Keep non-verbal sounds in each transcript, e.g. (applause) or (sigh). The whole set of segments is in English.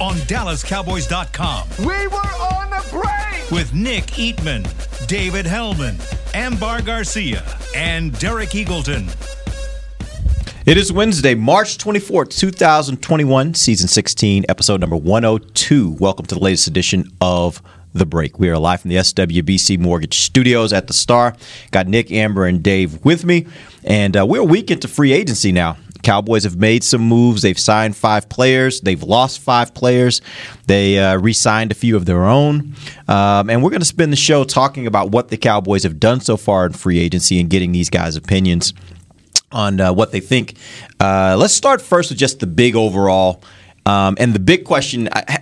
on DallasCowboys.com We were on the break. with Nick Eatman, David Helman, Ambar Garcia, and Derek Eagleton. It is Wednesday, March 24th, 2021, season 16, episode number 102. Welcome to the latest edition of The Break. We are live from the SWBC Mortgage Studios at the Star. Got Nick, Amber, and Dave with me. And uh, we're a week into free agency now. Cowboys have made some moves. They've signed five players. They've lost five players. They uh, re signed a few of their own. Um, and we're going to spend the show talking about what the Cowboys have done so far in free agency and getting these guys' opinions on uh, what they think. Uh, let's start first with just the big overall. Um, and the big question uh,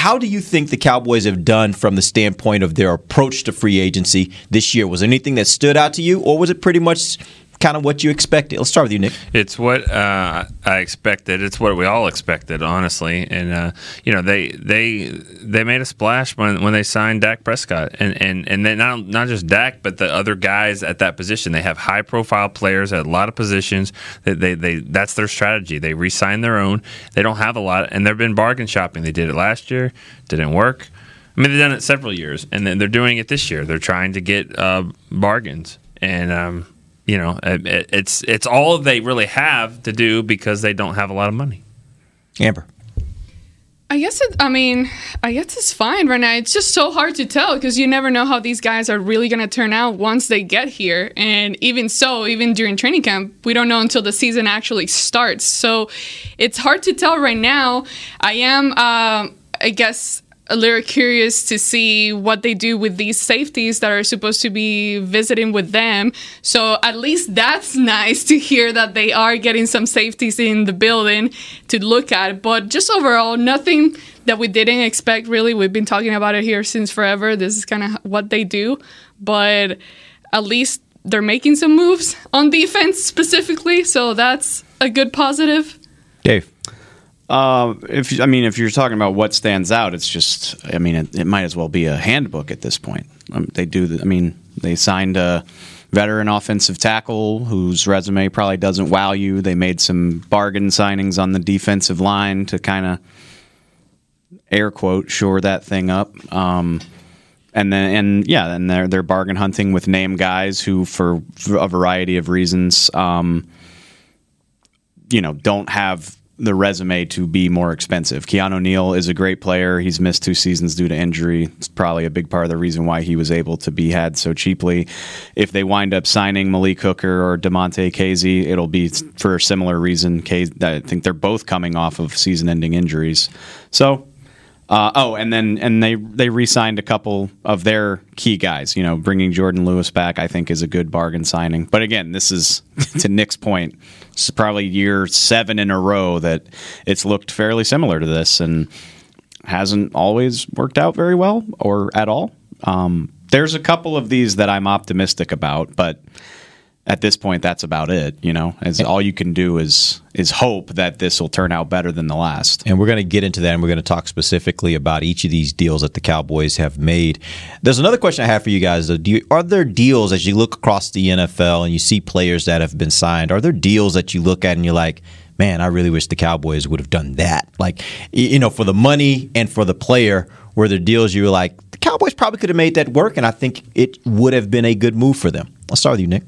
how do you think the Cowboys have done from the standpoint of their approach to free agency this year? Was there anything that stood out to you, or was it pretty much kind of what you expected? Let's start with you, Nick. It's what uh, I expected. It's what we all expected, honestly. And uh, you know, they they they made a splash when, when they signed Dak Prescott, and and and then not not just Dak, but the other guys at that position. They have high profile players at a lot of positions. That they, they that's their strategy. They re-sign their own. They don't have a lot, and they've been bargain shopping. They did it last year, didn't work. I mean, they've done it several years, and then they're doing it this year. They're trying to get uh, bargains, and um, you know, it, it's it's all they really have to do because they don't have a lot of money. Amber. I guess it, I mean, I guess it's fine right now. It's just so hard to tell because you never know how these guys are really going to turn out once they get here. And even so, even during training camp, we don't know until the season actually starts. So it's hard to tell right now. I am, um, I guess, a little curious to see what they do with these safeties that are supposed to be visiting with them. So at least that's (laughs) nice to hear that they are getting some safeties in the building to look at. But just overall, nothing that we didn't expect really. We've been talking about it here since forever. This is kind of what they do. But at least they're making some moves on defense specifically. So that's a good positive. Dave. Uh, if I mean, if you're talking about what stands out, it's just. I mean, it, it might as well be a handbook at this point. Um, they do. The, I mean, they signed a veteran offensive tackle whose resume probably doesn't wow you. They made some bargain signings on the defensive line to kind of air quote shore that thing up. Um, and then and yeah, then they're they're bargain hunting with name guys who, for, for a variety of reasons, um, you know, don't have the resume to be more expensive. Keanu Neal is a great player. He's missed two seasons due to injury. It's probably a big part of the reason why he was able to be had so cheaply. If they wind up signing Malik Hooker or Damontae Kazee, it'll be for a similar reason. I think they're both coming off of season-ending injuries. So uh, oh, and then and they they re-signed a couple of their key guys. You know, bringing Jourdan Lewis back, I think, is a good bargain signing. But again, this is (laughs) to Nick's point. Probably year seven in a row that it's looked fairly similar to this, and hasn't always worked out very well or at all. Um, there's a couple of these that I'm optimistic about, but at this point, that's about it. You know, as all you can do is is hope that this will turn out better than the last. And we're going to get into that and we're going to talk specifically about each of these deals that the Cowboys have made. There's another question I have for you guys. Though. Do you, are there deals as you look across the NFL and you see players that have been signed? Are there deals that you look at and you're like, man, I really wish the Cowboys would have done that? Like, you know, for the money and for the player, were there deals you were like, the Cowboys probably could have made that work and I think it would have been a good move for them? I'll start with you, Nick.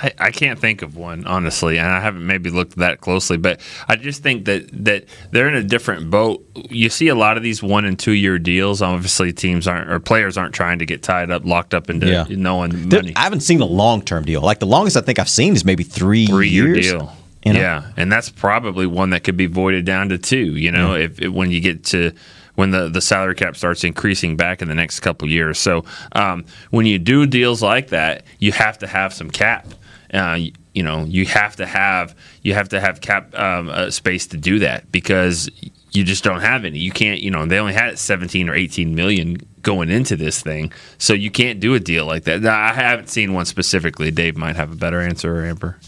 I, I can't think of one honestly, and I haven't maybe looked that closely. But I just think that that they're in a different boat. You see a lot of these one and two year deals. Obviously, teams aren't or players aren't trying to get tied up, locked up into Yeah. knowing money. I haven't seen a long term deal. Like the longest I think I've seen is maybe three, Three year years. deal. You know? Yeah, and that's probably one that could be voided down to two. You know, if, if when you get to when the, the salary cap starts increasing back in the next couple of years. So um, when you do deals like that, you have to have some cap. Uh, you, know, you have to have you have to have cap um, uh, space to do that because you just don't have any. You can't. You know, they only had 17 or 18 million going into this thing. So you can't do a deal like that. Now, I haven't seen one specifically. Dave might have a better answer or Amber.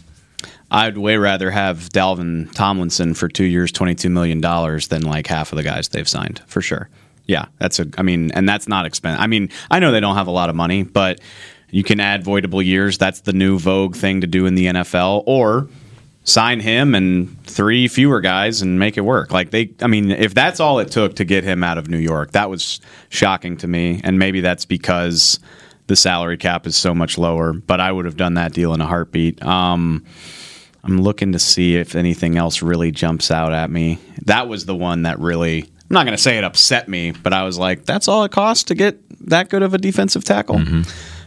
I'd way rather have Dalvin Tomlinson for two years, twenty-two million dollars than like half of the guys they've signed for sure. Yeah, that's a. I mean, and that's not expensive. I mean, I know they don't have a lot of money, but you can add voidable years. That's the new vogue thing to do in the NFL. Or sign him and three fewer guys and make it work. Like they, I mean, if that's all it took to get him out of New York, that was shocking to me. And maybe that's because the salary cap is so much lower. But I would have done that deal in a heartbeat. Um, I'm looking to see if anything else really jumps out at me. That was the one that really. I'm not going to say it upset me, but I was like, "That's all it costs to get that good of a defensive tackle."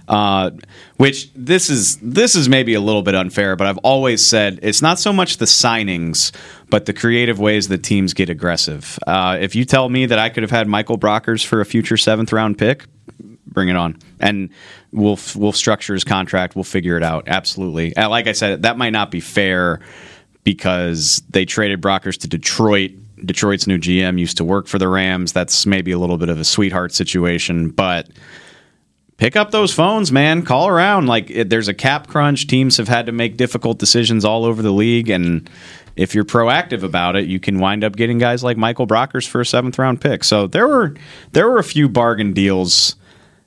Uh, which this is this is maybe a little bit unfair, but I've always said it's not so much the signings, but the creative ways that teams get aggressive. Uh, if you tell me that I could have had Michael Brockers for a future seventh round pick, bring it on, and we'll we'll structure his contract. We'll figure it out. Absolutely. And like I said, that might not be fair because they traded Brockers to Detroit. Detroit's new GM used to work for the Rams. That's maybe a little bit of a sweetheart situation, but pick up those phones, man. Call around. Like it, there's a cap crunch. Teams have had to make difficult decisions all over the league, and if you're proactive about it, you can wind up getting guys like Michael Brockers for a seventh round pick. So there were there were a few bargain deals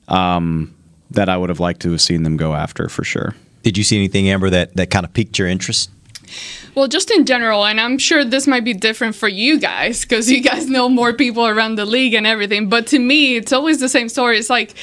um, that I would have liked to have seen them go after for sure. Did you see anything, Amber, that, that kind of piqued your interest? Well, just in general, and I'm sure this might be different for you guys because you guys know more people around the league and everything. But to me, it's always the same story. It's like,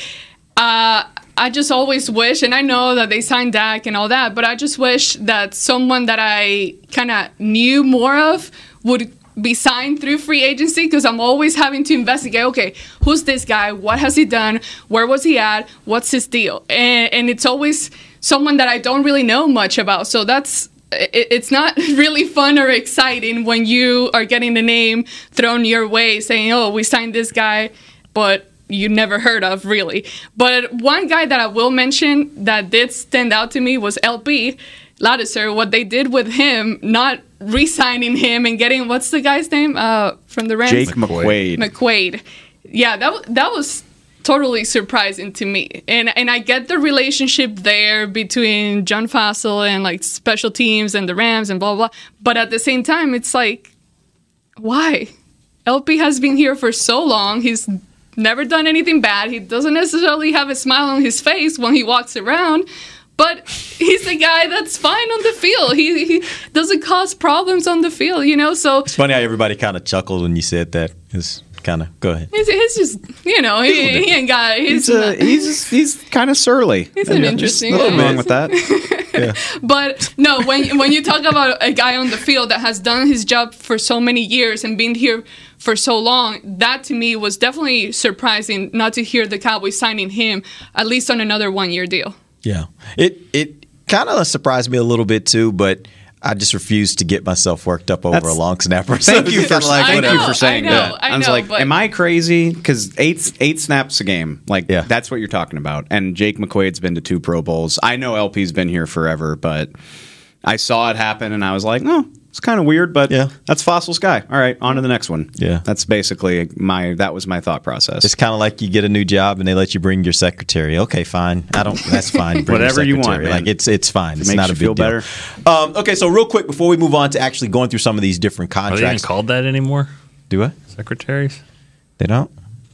uh, I just always wish, and I know that they signed Dak and all that, but I just wish that someone that I kind of knew more of would be signed through free agency because I'm always having to investigate. Okay, who's this guy? What has he done? Where was he at? What's his deal? And, and it's always someone that I don't really know much about. So that's it's not (laughs) really fun or exciting when you are getting the name thrown your way saying, oh, we signed this guy, but you never heard of really. But one guy that I will mention that did stand out to me was LP Ladouceur. What they did with him, not re-signing him and getting what's the guy's name uh, from the Rams? Jake McQuay. McQuay. Yeah, that that was totally surprising to me. And and I get the relationship there between John Fassel and like special teams and the Rams and blah blah. blah. But at the same time, it's like, why? LP has been here for so long. He's never done anything bad. He doesn't necessarily have a smile on his face when he walks around. But he's the guy that's fine on the field. He, he doesn't cause problems on the field, you know. So It's funny how everybody kind of chuckled when you said that. It's kind of go ahead. he's, he's just, you know, he, he ain't got. He's, He's not- he's he's kind of surly. He's an Yeah, interesting Nothing guy. wrong with that. (laughs) But no, when when you talk about a guy on the field that has done his job for so many years and been here for so long, that to me was definitely surprising not to hear the Cowboys signing him at least on another one year deal. Yeah. It it kind of surprised me a little bit too, but I just refuse to get myself worked up over That's- a long snapper. (laughs) So Thank you for like, I thank know, you for saying know, that. I was like, but- am I crazy? Because eight eight snaps a game, like Yeah. that's what you're talking about. And Jake McQuay's been to two Pro Bowls. I know LP's been here forever, but I saw it happen, and I was like, oh, it's kind of weird, but Yeah. that's Fassel's guy. All right, on to the next one. Yeah. that's basically my that was my thought process. It's kind of like you get a new job and they let you bring your secretary. Okay, fine. I don't. That's fine. Bring your Whatever you want, secretary. man. Like it's it's fine. It's makes not a you big feel deal. better. Um, okay, so real quick before we move on to actually going through some of these different Are they even contracts. called that anymore? Do I? Secretaries? They don't.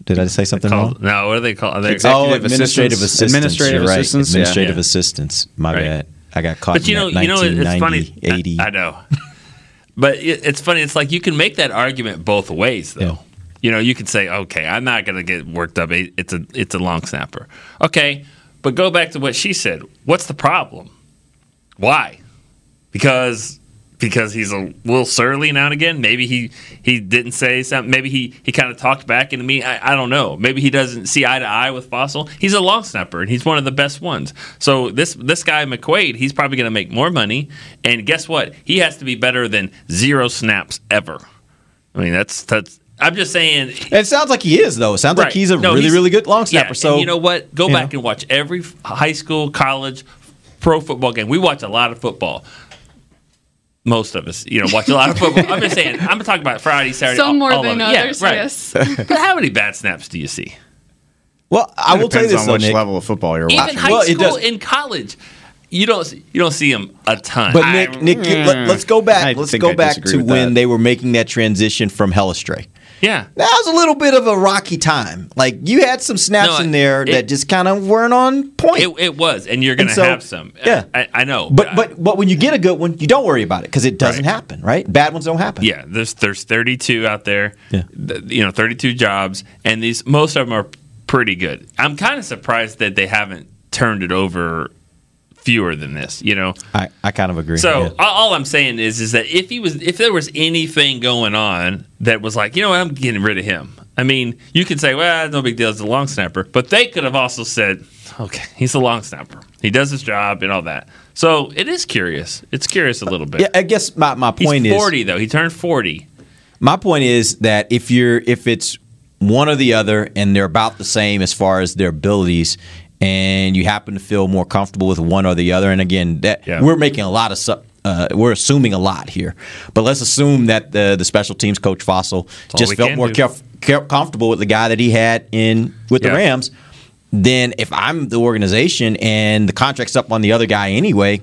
Did I say something Called, wrong? no, what are they called? Are they, Executive oh, administrative assistants. assistants. Administrative You're right. assistants, yeah. Administrative Yeah. assistants. My Right. bad. I got caught. but you in know, you know, it's funny. 80. I, I know, but it, it's funny. It's like you can make that argument both ways, though. Yeah. You know, you could say, okay, I'm not going to get worked up. It's a it's a long snapper. Okay, but go back to what she said. What's the problem? Why? Because because he's a little surly now and again. Maybe he he didn't say something. Maybe he he kind of talked back into me. I, I don't know. Maybe he doesn't see eye to eye with Fassel. He's a long snapper and he's one of the best ones. So this this guy McQuay, he's probably going to make more money. And guess what? He has to be better than zero snaps ever. I mean, that's that's. I'm just saying. It sounds like he is though. It sounds like he's a No, really he's- really good long snapper. Yeah, so you know what? Go back know. and watch every high school, college, pro football game. We watch a lot of football. Most of us, you know, watch a lot of football. I'm just saying. I'm talking about Friday, Saturday. Some all- more all than others, yeah, right. yes. (laughs) But how many bad snaps do you see? Well, I will tell you Depends this on though, which Nick. level of football you're Even watching. high Well, it school does- in college, you don't you don't see them a ton. But Nick, Nick, you- let, us hmm. go I back. Let's go I back to when that. they were making that transition from Hellestrae. Yeah, That was a little bit of a rocky time. Like you had some snaps No, in there it- that just kind of weren't on point. it, it was, and you're going to so- have some. Uh, yeah. I, I know, but uh, but but when you get a good one, you don't worry about it because it doesn't Right. happen, right? Bad ones don't happen. Yeah, there's there's 32 out there. Yeah. Th- you know, 32 jobs, and these most of them are pretty good. I'm kind of surprised that they haven't turned it over fewer than this. You know, I, I kind of agree. so Yeah. all, all I'm saying is is that if he was if there was anything going on that was like you know what, I'm getting rid of him. I mean, you could say, well, no big deal, it's a long snapper, but they could have also said, okay, he's a long snapper. He does his job and all that. So it is curious. It's curious a little bit. yeah, I guess my, my point is He's point 40 is though. He turned 40. my point is that if you're if it's one or the other and they're about the same as far as their abilities and you happen to feel more comfortable with one or the other and again that Yeah. we're making a lot of su- uh, we're assuming a lot here, but let's assume that the the special teams coach Fassel all just felt more caref- comfortable with the guy that he had in with Yeah. the Rams. Then, if I'm the organization and the contract's up on the other guy anyway,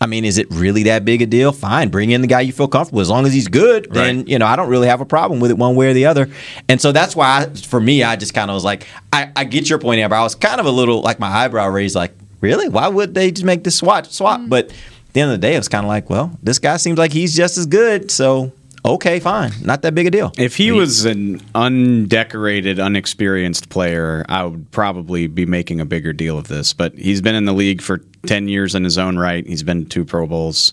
I mean, is it really that big a deal? Fine, bring in the guy you feel comfortable. As long as he's good, then Right. you know I don't really have a problem with it one way or the other. And so that's why, I, for me, I just kind of was like, I, I get your point, Amber. I was kind of a little like my eyebrow raised, like, really? Why would they just make this swap? Swap? But at the end of the day, it was kind of like, well, this guy seems like he's just as good, so okay, fine, not that big a deal. If he was an undecorated, unexperienced player, I would probably be making a bigger deal of this. But he's been in the league for 10 years in his own right. He's been to two Pro Bowls.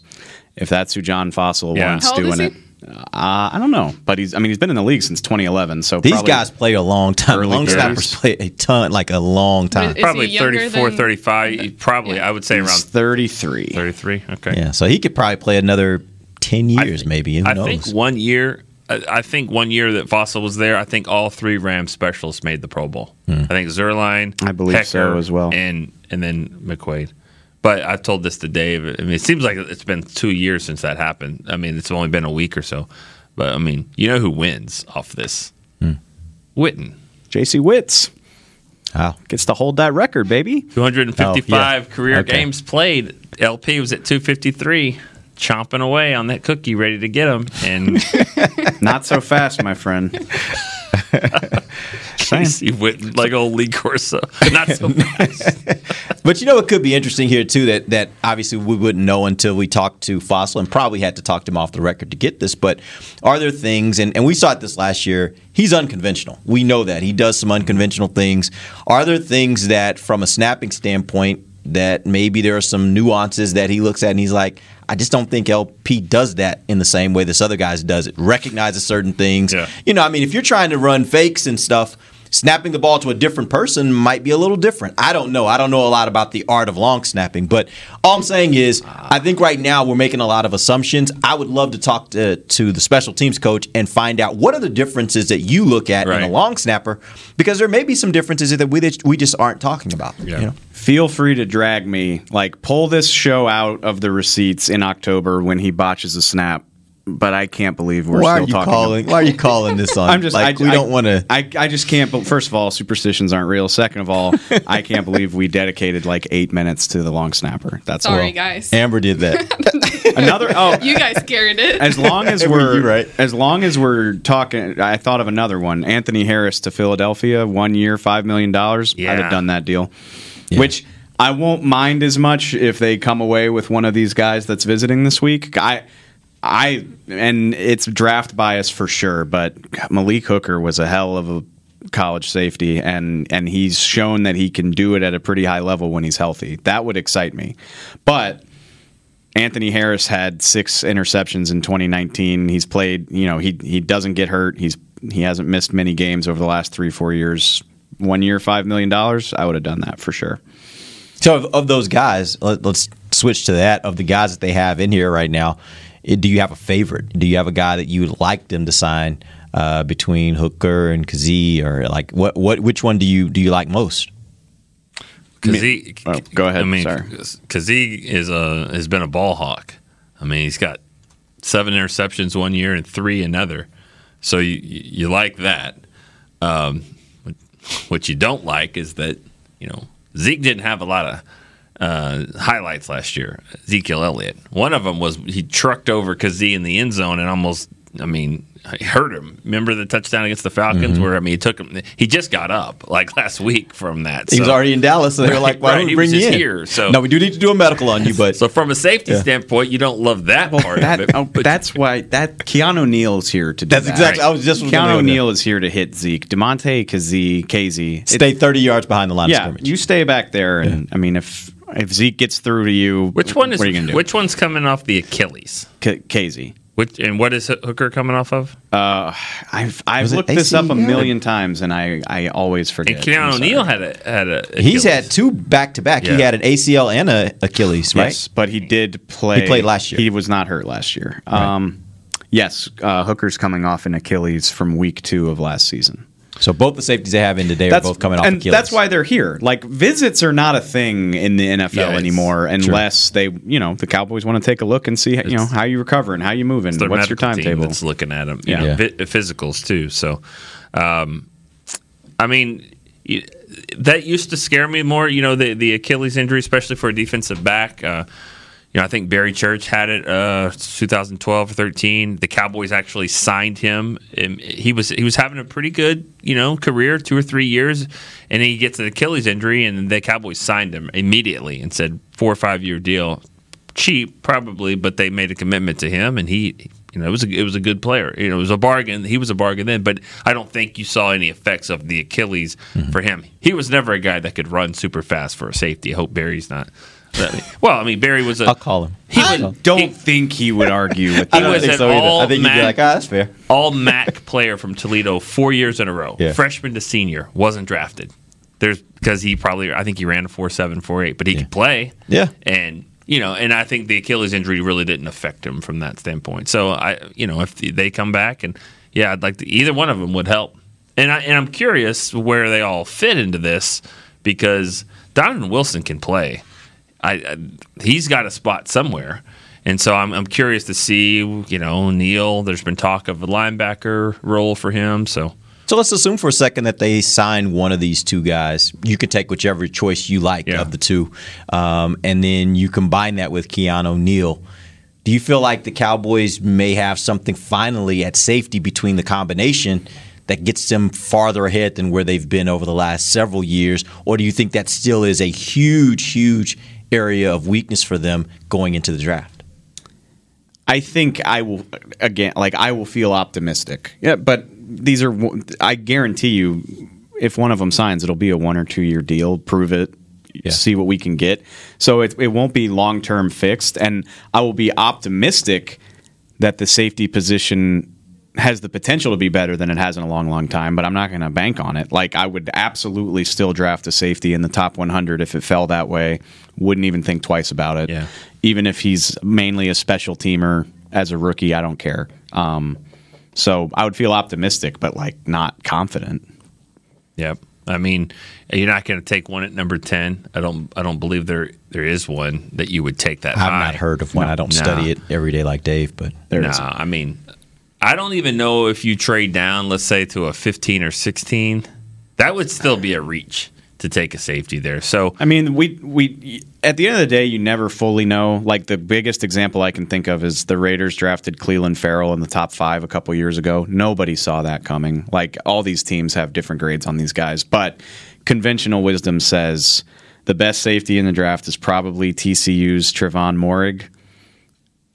If that's who John Fassel Yeah. wants How old doing is it. Uh, I don't know, but he's. I mean, he's been in the league since 2011. So These guys play a long time. early Long snappers play a ton, like a long time. Is he Probably 34, than- 35. Probably, I would say he's around 33. 33. Okay. Yeah, so he could probably play another ten I years, thi- maybe. Who I knows? think one year. I I think one year that Fassel was there, I think all three Rams specialists made the Pro Bowl. Hmm. I think Zuerlein, I believe Hekker, so as well. and and then McQuay. But I've told this to Dave. I mean, it seems like it's been two years since that happened. I mean, it's only been a week or so. But I mean, you know who wins off this? Hmm. Witten, J.C. Witts Wow. gets to hold that record, baby. 255 Oh, yeah. career Okay. games played. LP was at 253, chomping away on that cookie, ready to get him. And (laughs) Not so fast, my friend. (laughs) Casey Witten, like old Lee Corso, (laughs) not so fast. But you know, it could be interesting here too. That that obviously we wouldn't know until we talked to Fassel, and probably had to talk to him off the record to get this. But are there things, and, and we saw it this last year. He's unconventional. We know that he does some unconventional things. Are there things that, from a snapping standpoint, that maybe there are some nuances that he looks at and he's like, I just don't think LP does that in the same way this other guys does it. Recognizes certain things. Yeah. You know, I mean, if you're trying to run fakes and stuff, snapping the ball to a different person might be a little different. I don't know. I don't know a lot about the art of long snapping, but all I'm saying is I think right now we're making a lot of assumptions. I would love to talk to, to the special teams coach and find out what are the differences that you look at in a long snapper because there may be some differences that we we just aren't talking about. Yeah. You know? Feel free to drag me. Like, pull this show out of the receipts in October when he botches a snap. But I can't believe we're Why are still you talking. calling? Why are you calling this (laughs) on? I'm just. like I, we I- don't want to. I, I just can't. But first of all, superstitions aren't real. Second of all, (laughs) I can't believe we dedicated like eight minutes to the long snapper. That's Sorry, all. guys. Amber did that. (laughs) Another. Oh, You guys carried it. as long as Were we're right? as long as we're talking i thought of another one anthony harris to philadelphia one year five million dollars i'd have done that deal which i won't mind as much if they come away with one of these guys that's visiting this week i i and it's draft bias for sure but malik hooker was a hell of a college safety and and he's shown that he can do it at a pretty high level when he's healthy that would excite me but Anthony Harris had six interceptions in 2019. He's played, you know, he he doesn't get hurt. He's he hasn't missed many games over the last three four years. One year, five million dollars. I would have done that for sure. So of, of those guys, let, us switch to that. Of the guys that they have in here right now, do you have a favorite? Do you have a guy that you would like them to sign uh, between Hooker and Kazee, or like what what which one do you do you like most? Kazee, Oh, go ahead, I mean, sorry. Kazee is a has been a ball hawk. I mean, he's got seven interceptions one year and three another. So you you like that. Um, what you don't like is that you know Zeke didn't have a lot of uh, highlights last year. Ezekiel Elliott. One of them was he trucked over Kazee in the end zone and almost, I mean, he hurt him. Remember the touchdown against the Falcons Mm-hmm. where I mean he took him. He just got up like last week from that. He was already in Dallas, so they were like, "Why Right, don't we bring was you in?" here, so- no, we do need to do a medical on you, but So from a safety Yeah. standpoint, you don't love that part That, of it. oh, but that's why that Keanu Neal's here to do that's that. exactly. I was just gonna go Keanu. Neal is here to hit Zeke. Damontae Kazee, KZ. Stay thirty yards behind the line of yeah, scrimmage. you stay back there, and I mean, if if Zeke gets through to you, which one is what are you gonna do? which one's coming off the Achilles? K- KZ? Which and what is Hooker coming off of? Uh, I've I've Was it looked this up a ACL? million times, and I I always forget. And Keanu I'm sorry. O'Neal had a had a. He's Achilles. had two back to back. He Yeah. had an ACL and a Achilles, right? Yes, but he did play. He played last year. He was not hurt last year. Um, yes, uh, Hooker's coming off an Achilles from week two of last season. So both the safeties they have in today are both coming off and Achilles. that's why they're here. Like visits are not a thing in the NFL Yeah, anymore, unless they, you know, the Cowboys want to take a look and see, you know, how you recover and how you move and what's your timetable. That's looking at them. You Yeah. know, Yeah. physicals too. So, um, I mean, that used to scare me more. You know, the the Achilles injury, especially for a defensive back. Uh, you know, I think Barry Church had it uh, 2012 or 13. The Cowboys actually signed him. And he was he was having a pretty good you know career, two or three years, and he gets an Achilles injury, and the Cowboys signed him immediately and said four or five year deal cheap probably, but they made a commitment to him, and he, you know, it was a, it was a good player. You know, it was a bargain. He was a bargain then, but I don't think you saw any effects of the Achilles Mm-hmm. for him. He was never a guy that could run super fast for a safety. I hope Barry's not. Well, I mean, Barry was a. I'll call him. He I was, don't he- think he would argue with (laughs) He that. I don't was think an so either. all I think you'd be Mac- like, ah, that's fair. all MAC player from Toledo four years in a row, Yeah. freshman to senior, wasn't drafted. There's because he probably I think he ran a four seven four eight, but he could play. Yeah. and you know, and I think the Achilles injury really didn't affect him from that standpoint. So I, you know, if they come back and yeah, I'd like to, either one of them would help. And I and I'm curious where they all fit into this because Donovan Wilson can play. I, I he's got a spot somewhere. And so I'm, I'm curious to see, you know, Neal. There's been talk of a linebacker role for him. So So let's assume for a second that they sign one of these two guys. You can take whichever choice you like Yeah. of the two, um, and then you combine that with Keanu Neal. Do you feel like the Cowboys may have something finally at safety between the combination that gets them farther ahead than where they've been over the last several years, or do you think that still is a huge, huge area of weakness for them going into the draft? I think I will again, like I will feel optimistic. Yeah, but these are. I guarantee you, if one of them signs, it'll be a one or two year deal. Prove it. See what we can get. So it, it won't be long term fixed, and I will be optimistic that the safety position has the potential to be better than it has in a long, long time. But I'm not going to bank on it. Like I would absolutely still draft a safety in the top 100 if it fell that way. Wouldn't even think twice about it Yeah. even if he's mainly a special teamer as a rookie, I don't care. Um, so I would feel optimistic, but like not confident. Yep. I mean, you're not going to take one at number ten. I don't. I don't believe there there is one that you would take that I've high. not heard of one. I don't No. study it every day like Dave, but There no, is- I mean, I don't even know if you trade down, let's say, to a 15 or 16. That would still be a reach to take a safety there. So I mean, we we at the end of the day, you never fully know. Like the biggest example I can think of is the Raiders drafted Clelin Ferrell in the top five a couple years ago. Nobody saw that coming. Like all these teams have different grades on these guys, but conventional wisdom says the best safety in the draft is probably TCU's Trevon Moehrig,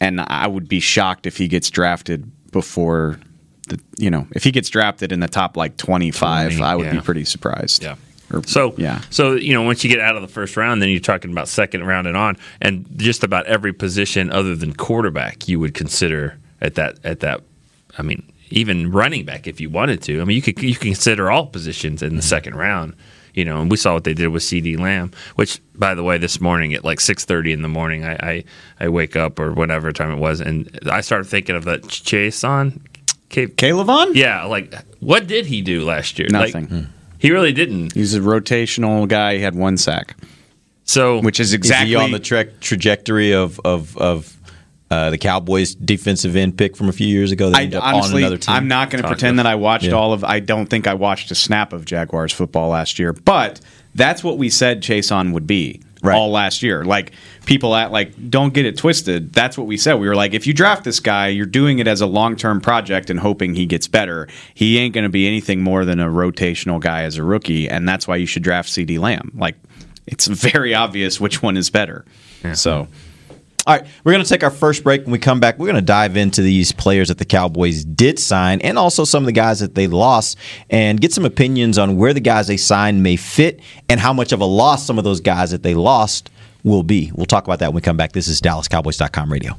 and I would be shocked if he gets drafted before. The, you know, if he gets drafted in the top like twenty five, 20, I would be pretty surprised. Yeah. Or- So yeah. So you know, once you get out of the first round, then you're talking about second round and on, and just about every position other than quarterback you would consider at that at that. I mean, even running back if you wanted to. I mean, you could you can consider all positions in the mm-hmm. second round. You know, and we saw what they did with CeeDee Lamb. Which, by the way, this morning at like six thirty in the morning, I, I I wake up or whatever time it was, and I started thinking of that Chaisson. Caleb on? Yeah, like what did he do last year? Like, Nothing. Hmm. he really didn't. He's a rotational guy. He had one sack, So which is Is exactly he on the tra- trajectory of of of uh, the Cowboys defensive end pick from a few years ago. That I, honestly, on another team. I'm not going to pretend that I watched Yeah. all of. I don't think I watched a snap of Jaguars football last year, but that's what we said Chaisson would be Right. all last year. Like people at like, don't get it twisted. That's what we said. We were like, if you draft this guy, you're doing it as a long term project and hoping he gets better. He ain't going to be anything more than a rotational guy as a rookie, and that's why you should draft CeeDee Lamb. Like, it's very obvious which one is better. So. All right, we're going to take our first break. When we come back, we're going to dive into these players that the Cowboys did sign and also some of the guys that they lost and get some opinions on where the guys they signed may fit and how much of a loss some of those guys that they lost will be. We'll talk about that when we come back. This is DallasCowboys.com radio.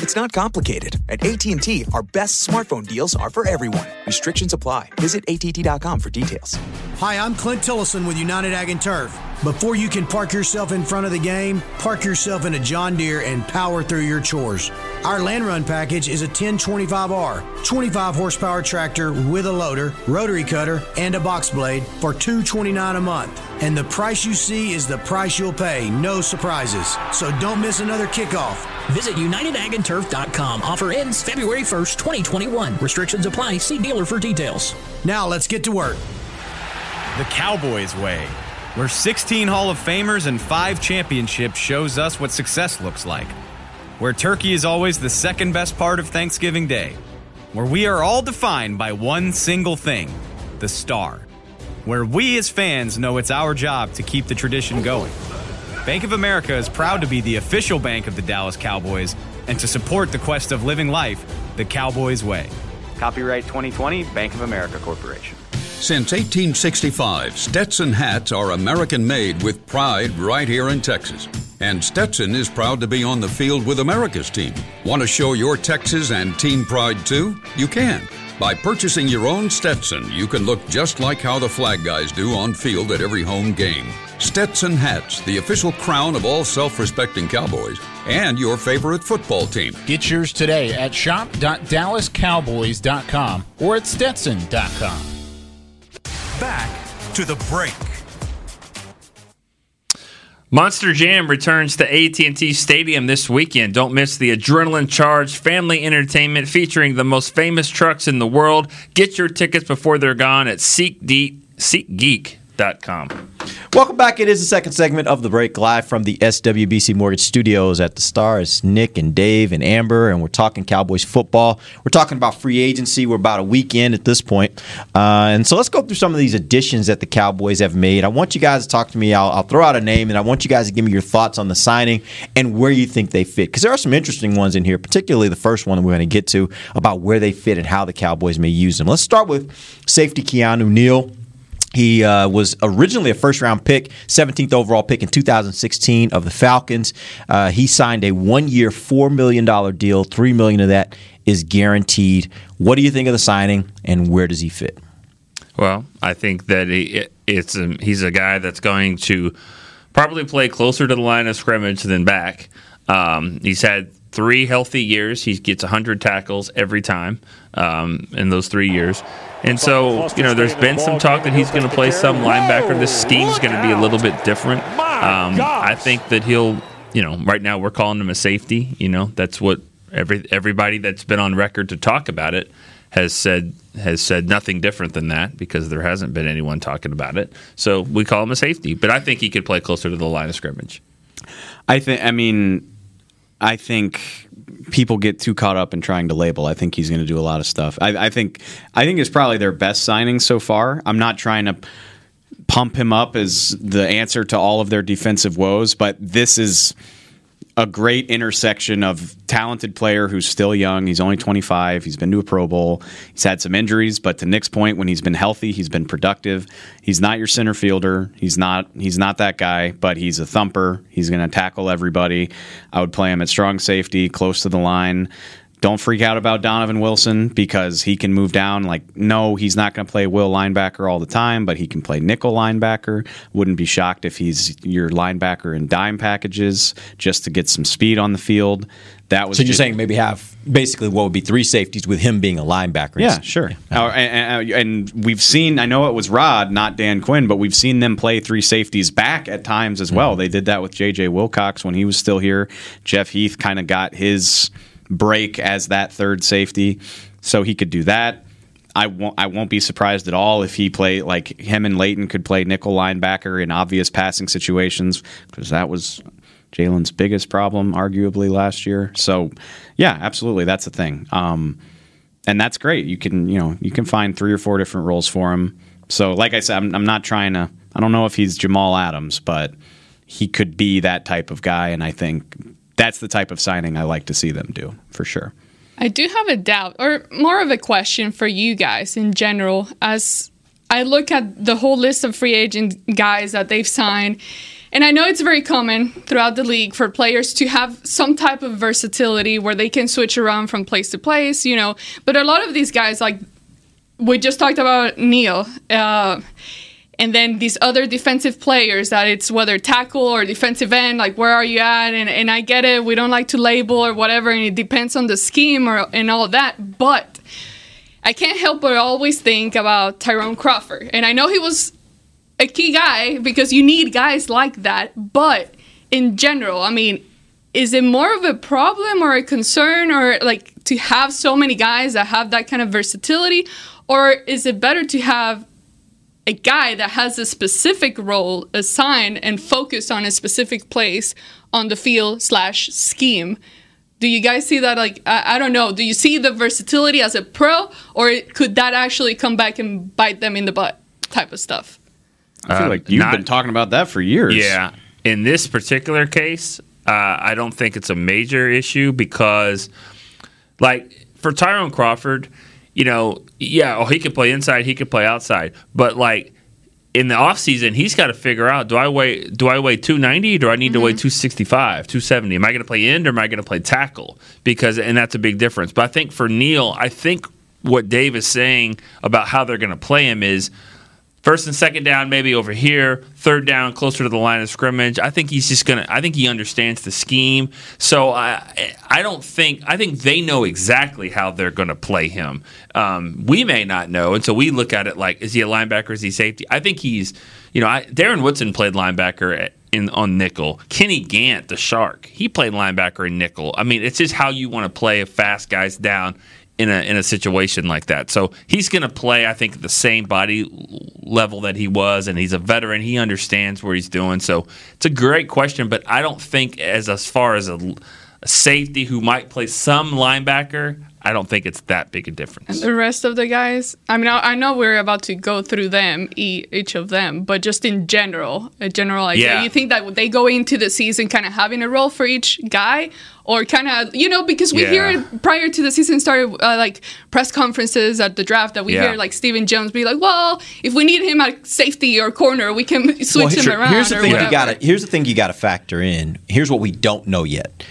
It's not complicated. At AT&T, our best smartphone deals are for everyone. Restrictions apply. Visit att.com for details. Hi, I'm Clint Tillison with United Ag and Turf. Before you can park yourself in front of the game, park yourself in a John Deere and power through your chores. Our land run package is a 1025R, 25 horsepower tractor with a loader, rotary cutter, and a box blade for $229 a month. And the price you see is the price you'll pay, no surprises. So don't miss another kickoff. Visit UnitedAgAndTurf.com. Offer ends February 1st, 2021. Restrictions apply. See dealer for details. Now let's get to work. The Cowboys way, where 16 Hall of Famers and 5 championships shows us what success looks like. Where turkey is always the second best part of Thanksgiving Day. Where we are all defined by one single thing the star. Where we as fans know it's our job to keep the tradition going. Bank of America is proud to be the official bank of the Dallas Cowboys and to support the quest of living life the Cowboys way. Copyright 2020, Bank of America Corporation. Since 1865, Stetson hats are American made with pride right here in Texas. And Stetson is proud to be on the field with America's team. Want to show your Texas and team pride too? You can. By purchasing your own Stetson, you can look just like how the flag guys do on field at every home game. Stetson hats, the official crown of all self respecting Cowboys, and your favorite football team. Get yours today at shop.dallascowboys.com or at stetson.com. Back to the break. Monster Jam returns to AT&T Stadium this weekend. Don't miss the adrenaline-charged family entertainment featuring the most famous trucks in the world. Get your tickets before they're gone at SeatGeek, SeatGeek.com. Welcome back. It is the second segment of the break, live from the SWBC Mortgage Studios at the Star. It's Nick and Dave and Amber, and we're talking Cowboys football. We're talking about free agency. We're about a weekend at this point. Uh, and so let's go through some of these additions that the Cowboys have made. I want you guys to talk to me. I'll, I'll throw out a name, and I want you guys to give me your thoughts on the signing and where you think they fit. Because there are some interesting ones in here, particularly the first one that we're going to get to about where they fit and how the Cowboys may use them. Let's start with safety Keanu Neal. He uh, was originally a first round pick, 17th overall pick in 2016 of the Falcons. Uh, he signed a one year, $4 million deal. 3 million of that is guaranteed. What do you think of the signing and where does he fit? Well, I think that he, it's a, he's a guy that's going to probably play closer to the line of scrimmage than back. Um, he's had three healthy years. He gets 100 tackles every time um, in those three years. And so, you know, there's been some talk that he's going to play some linebacker. This scheme's going to be a little bit different. Um, I think that he'll, you know, right now we're calling him a safety. You know, that's what every everybody that's been on record to talk about it has said has said nothing different than that because there hasn't been anyone talking about it. So we call him a safety, but I think he could play closer to the line of scrimmage. I think. I mean, I think people get too caught up in trying to label. I think he's going to do a lot of stuff. I, I think. I think it's probably their best signing so far. I'm not trying to pump him up as the answer to all of their defensive woes, but this is a great intersection of talented player who's still young. He's only 25. He's been to a Pro Bowl. He's had some injuries, but to Nick's point, when he's been healthy, he's been productive. He's not your center fielder. He's not. He's not that guy, but he's a thumper. He's going to tackle everybody. I would play him at strong safety, close to the line. Don't freak out about Donovan Wilson because he can move down. Like, no, he's not going to play will linebacker all the time, but he can play nickel linebacker. Wouldn't be shocked if he's your linebacker in dime packages just to get some speed on the field. That was So you're just- saying maybe have basically what would be three safeties with him being a linebacker? yeah, sure. Uh, and, and- and we've seen, I know it was Rod, not Dan Quinn, but we've seen them play three safeties back at times as well. They did that with J.J. Wilcox when he was still here. Jeff Heath kind of got his break as that third safety, so he could do that. I won't, I won't be surprised at all if he play like him and Leighton could play nickel linebacker in obvious passing situations because that was Jaylon's biggest problem, arguably last year. So, yeah, absolutely, that's the thing. Um, and that's great. You can you know you can find three or four different roles for him. So like I said, I'm, I'm not trying to. I don't know if he's Jamal Adams, but he could be that type of guy, and I think that's the type of signing I like to see them do for sure. I do have a doubt, or more of a question for you guys in general. As I look at the whole list of free agent guys that they've signed, and I know it's very common throughout the league for players to have some type of versatility where they can switch around from place to place, you know. But a lot of these guys, like we just talked about Neal, uh, and then these other defensive players that it's whether tackle or defensive end, like where are you at? And, and I get it, we don't like to label or whatever, and it depends on the scheme or and all that. But I can't help but always think about Tyrone Crawford, and I know he was a key guy because you need guys like that. But in general, I mean, is it more of a problem or a concern or like to have so many guys that have that kind of versatility or is it better to have a guy that has a specific role assigned and focused on a specific place on the field slash scheme do you guys see that like I, I don't know do you see the versatility as a pro or could that actually come back and bite them in the butt type of stuff I feel Uh, like you've not- been talking about that for years. Yeah. In this particular case, uh, I don't think it's a major issue because, like, for Tyrone Crawford, you know, yeah, oh, he could play inside, he could play outside, but like in the offseason, he's got to figure out: do I weigh do I weigh two ninety? Do I need to weigh mm-hmm. two sixty five, two seventy? Am I going to play end or am I going to play tackle? Because and that's a big difference. But I think for Neal, I think what Dave is saying about how they're going to play him is First and second down, maybe over here. Third down, closer to the line of scrimmage. I think he's just gonna. I think he understands the scheme. So I, I don't think. I think they know exactly how they're to play him. Um, we may not know, and so we look at it like, is he a linebacker? Is he safety? I think he's. You know, I, Darren Woodson played linebacker at, in on nickel. Kenny Gant, the shark, he played linebacker in nickel. I mean, it's just how you want to play a fast guys down in a in a situation like that. So he's going to play, I think, the same body level that he was, and he's a veteran. He understands what he's doing. So it's a great question, but I don't think as as far as a, a safety who might play some linebacker, I don't think it's that big a difference. And the rest of the guys, I mean, I, I know we're about to go through them, each of them, but just in general, a general idea. Yeah. You think that they go into the season kind of having a role for each guy, or kind of, you know, because we Yeah. hear it prior to the season started, uh, like press conferences at the draft, that we Yeah. hear like Stephen Jones be like, well, if we need him at safety or corner, we can switch Well, him here- around. Here's the or thing whatever. you got to here's the thing you got to factor in. Here's what we don't know yet.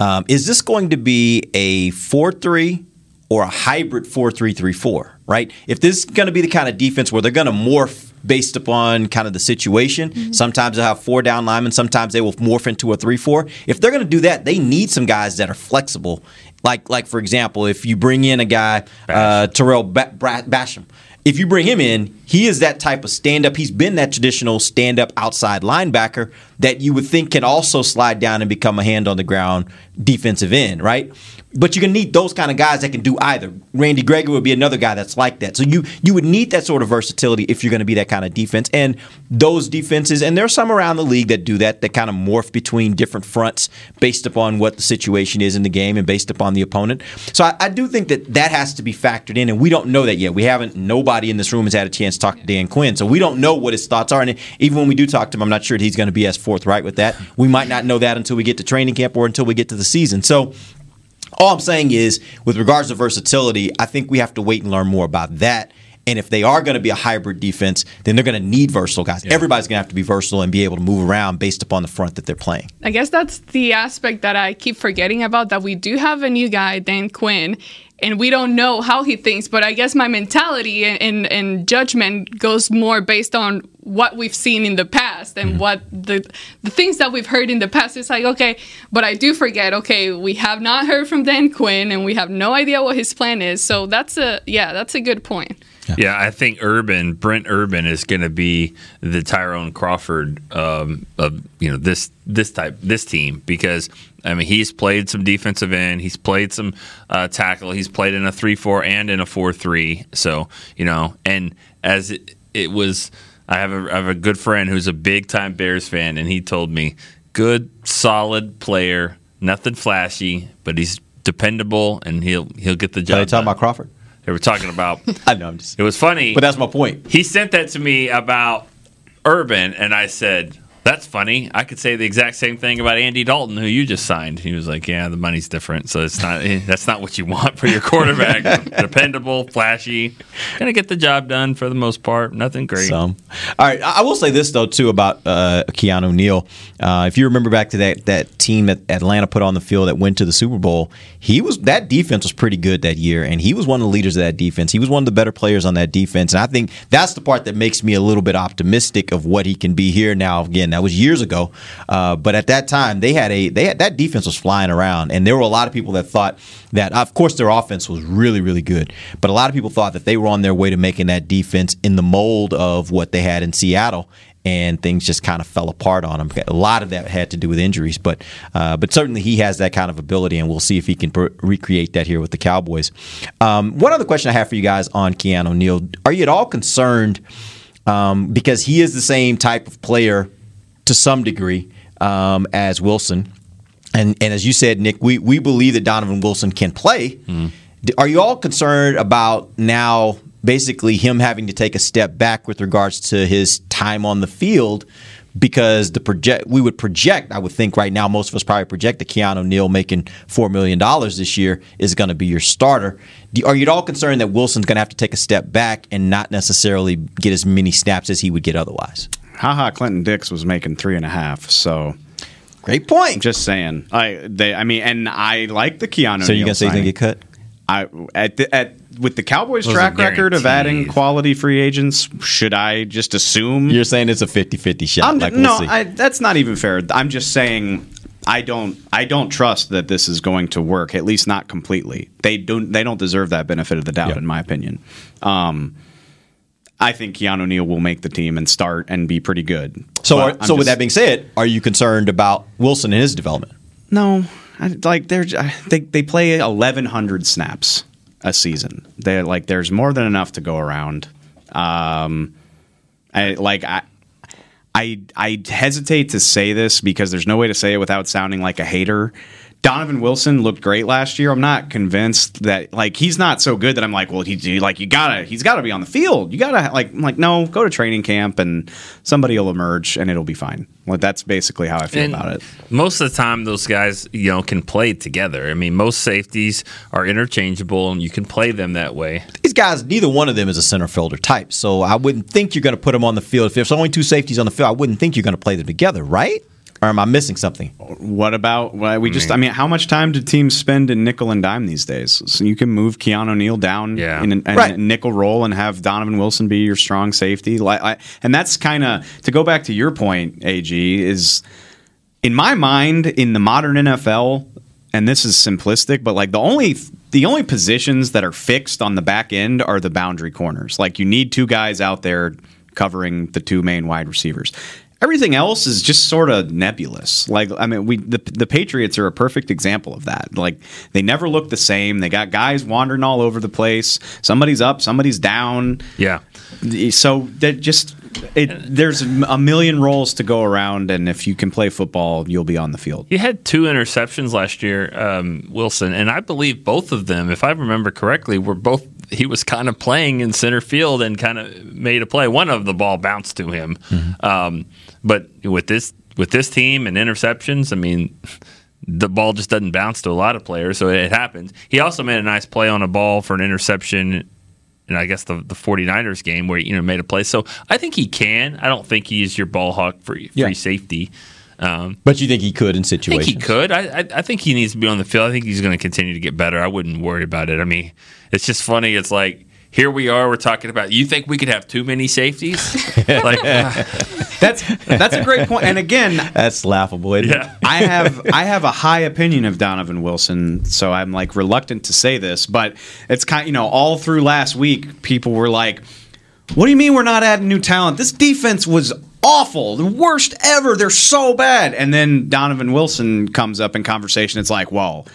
Um, is this going to be a four three or a hybrid four three three four? Right. If this is going to be the kind of defense where they're going to morph based upon kind of the situation. Sometimes they'll have four down linemen. Sometimes they will morph into a three four. If they're going to do that, they need some guys that are flexible. Like like for example, if you bring in a guy uh, Tarell ba- Bra- Basham. If you bring him in, he is that type of stand up. He's been that traditional stand up outside linebacker that you would think can also slide down and become a hand on the ground defensive end, right? But you're gonna need those kind of guys that can do either. Randy Gregory would be another guy that's like that. So you you would need that sort of versatility if you're gonna be that kind of defense. And those defenses, and there's some around the league that do that, that kind of morph between different fronts based upon what the situation is in the game and based upon the opponent. So I, I do think that that has to be factored in, and we don't know that yet. We haven't. Nobody in this room has had a chance to talk to Dan Quinn, so we don't know what his thoughts are. And even when we do talk to him, I'm not sure that he's going to be as forthright with that. We might not know that until we get to training camp or until we get to the season. So all I'm saying is, with regards to versatility, I think we have to wait and learn more about that. And if they are going to be a hybrid defense, then they're going to need versatile guys. Everybody's going to have to be versatile and be able to move around based upon the front that they're playing. I guess that's the aspect that I keep forgetting about that we do have a new guy, Dan Quinn, and we don't know how he thinks, but I guess my mentality and, and, and judgment goes more based on what we've seen in the past and what the the things that we've heard in the past. It's like, okay, but I do forget, okay, we have not heard from Dan Quinn and we have no idea what his plan is. So that's a yeah, that's a good point. Yeah. I think Urban, Brent Urban, is going to be the Tyrone Crawford um, of you know this this type this team because I mean he's played some defensive end, he's played some uh, tackle, he's played in a three four and in a four three. So you know, and as it, it was, I have a I have a good friend who's a big time Bears fan, and he told me, good solid player, nothing flashy, but he's dependable and he'll he'll get the job. Are they talking done. about Crawford? They were talking about. (laughs) I know. I'm just. It was funny, But that's my point. He sent that to me about Urban, and I said, "That's funny. I could say the exact same thing about Andy Dalton, who you just signed." He was like, "Yeah, the money's different, so it's not. eh, that's not what you want for your quarterback. (laughs) Dependable, flashy, gonna get the job done for the most part. Nothing great. Some. All right. I I will say this though too about uh, Keanu Neal. Uh, if you remember back to that that team that Atlanta put on the field that went to the Super Bowl, he was that defense was pretty good that year, and he was one of the leaders of that defense. He was one of the better players on that defense, and I think that's the part that makes me a little bit optimistic of what he can be here now. Again, that was years ago, uh, but at that time they had a they had that defense was flying around, and there were a lot of people that thought that of course their offense was really really good, but a lot of people thought that they were on their way to making that defense in the mold of what they had in Seattle and things just kind of fell apart on him. A lot of that had to do with injuries, but uh, but certainly he has that kind of ability, and we'll see if he can recreate that here with the Cowboys. Um, one other question I have for you guys on Keanu Neal: Are you at all concerned um, because he is the same type of player to some degree um, as Wilson? And and as you said, Nick, we we believe that Donovan Wilson can play. D- Are you all concerned about now basically him having to take a step back with regards to his time on the field? Because the project we would project, I would think right now, most of us probably project that Keanu Neal making four million dollars this year is going to be your starter. Are you at all concerned that Wilson's going to have to take a step back and not necessarily get as many snaps as he would get otherwise? Ha Ha, Clinton Dix was making three and a half. So great point. Just saying. I they. I mean, and I like the Keanu. So you Neal gonna say he's gonna signing. get cut? I at the, at with the Cowboys' Those track record of adding quality free agents, should I just assume You're saying it's a 50-50 shot. I'm, like we'll no, see. I, that's not even fair. I'm just saying I don't I don't trust that this is going to work. At least not completely. They don't they don't deserve that benefit of the doubt, in my opinion. Um, I think Keanu Neal will make the team and start and be pretty good. So, are, so with that being said, are you concerned about Wilson and his development? No, I, like they're they they play 1,100 snaps a season. They like there's more than enough to go around. Um, I like I. I I hesitate to say this because there's no way to say it without sounding like a hater. Donovan Wilson looked great last year. I'm not convinced that like he's not so good that I'm like, well, he he- like you gotta he's gotta be on the field. You gotta like I'm like no, go to training camp and somebody will emerge and it'll be fine. Well, that's basically how I feel And about it. Most of the time, those guys, you know, can play together. I mean, most safeties are interchangeable, and you can play them that way. These guys, neither one of them is a center fielder type. So I wouldn't think you're going to put them on the field. If there's only two safeties on the field, I wouldn't think you're going to play them together, right? Or am I missing something? What about well, we just? I mean, how much time do teams spend in nickel and dime these days? So you can move Keanu Neal down in an, in Right. a nickel role and have Donovan Wilson be your strong safety. Like, I, and that's kind of to go back to your point, Ag is in my mind in the modern NFL. And this is simplistic, but like the only the only positions that are fixed on the back end are the boundary corners. Like you need two guys out there covering the two main wide receivers. Everything else is just sort of nebulous. Like I mean, we the the Patriots are a perfect example of that. Like they never look the same. They got guys wandering all over the place. Somebody's up, somebody's down. Yeah. So that just it there's a million roles to go around, and if you can play football, you'll be on the field. He had two interceptions last year, um, Wilson, and I believe both of them, if I remember correctly, were both. He was kind of playing in center field and kind of made a play. One of the ball bounced to him, um, but with this with this team and interceptions, I mean, (laughs) the ball just doesn't bounce to a lot of players, so it happens. He also made a nice play on a ball for an interception and I guess the the 49ers game where you know made a play. So I think he can. I don't think he's your ball hawk free free Yeah. safety. Um, But you think he could in I think situations? he could. I, I I think he needs to be on the field. I think he's going to continue to get better. I wouldn't worry about it. I mean, it's just funny. It's like here we are. We're talking about. You think we could have too many safeties? (laughs) like That's that's a great point. And again, That's laughable. Isn't Yeah. I have I have a high opinion of Donovan Wilson, so I'm like reluctant to say this, but it's kind you know all through last week people were like, "What do you mean we're not adding new talent? This defense was awful, the worst ever. They're so bad." And then Donovan Wilson comes up in conversation. It's like, well.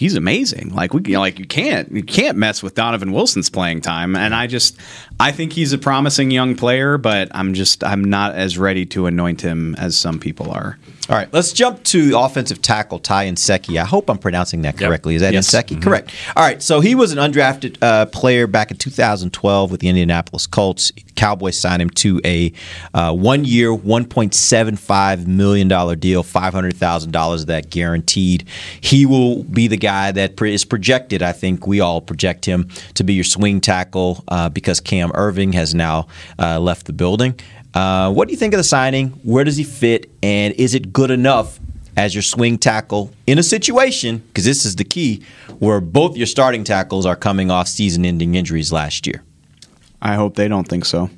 He's amazing. Like we, you know, like you can't, you can't mess with Donovan Wilson's playing time. And I just, I think he's a promising young player, but I'm just, I'm not as ready to anoint him as some people are. All right, let's jump to offensive tackle Ty Nsekhe. I hope I'm pronouncing that correctly. Is that Yes. Nsekhe? Correct. All right, so he was an undrafted uh, player back in 2012 with the Indianapolis Colts. Cowboys signed him to a uh, one-year, 1.75 million dollar deal, 500 thousand dollars of that guaranteed. He will be the guy that is projected. I think we all project him to be your swing tackle uh, because Cam Erving has now uh, left the building. Uh, what do you think of the signing? Where does he fit? And is it good enough as your swing tackle in a situation, because this is the key, where both your starting tackles are coming off season ending injuries last year? I hope they don't think so.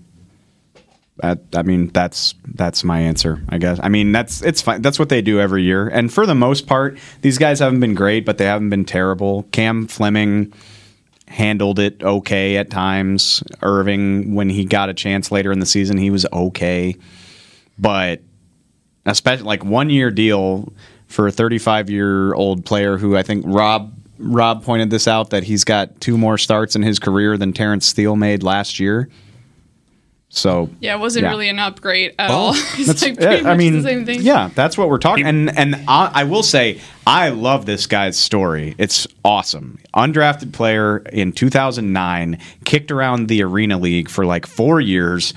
That, I mean, that's that's my answer. I guess. I mean, that's it's fine. That's what they do every year. And for the most part, these guys haven't been great, but they haven't been terrible. Cam Fleming handled it okay at times. Erving, when he got a chance later in the season, he was okay. But especially like one year deal for a 35 year old player who I think Rob Rob pointed this out that he's got two more starts in his career than Terence Steele made last year. So Yeah, it wasn't yeah. really an upgrade at Oh, all. (laughs) it's that's- like yeah, I mean, the same thing. Yeah, that's what we're talking. And and I, I will say, I love this guy's story. It's awesome. Undrafted player in 2009, kicked around the Arena League for like four years.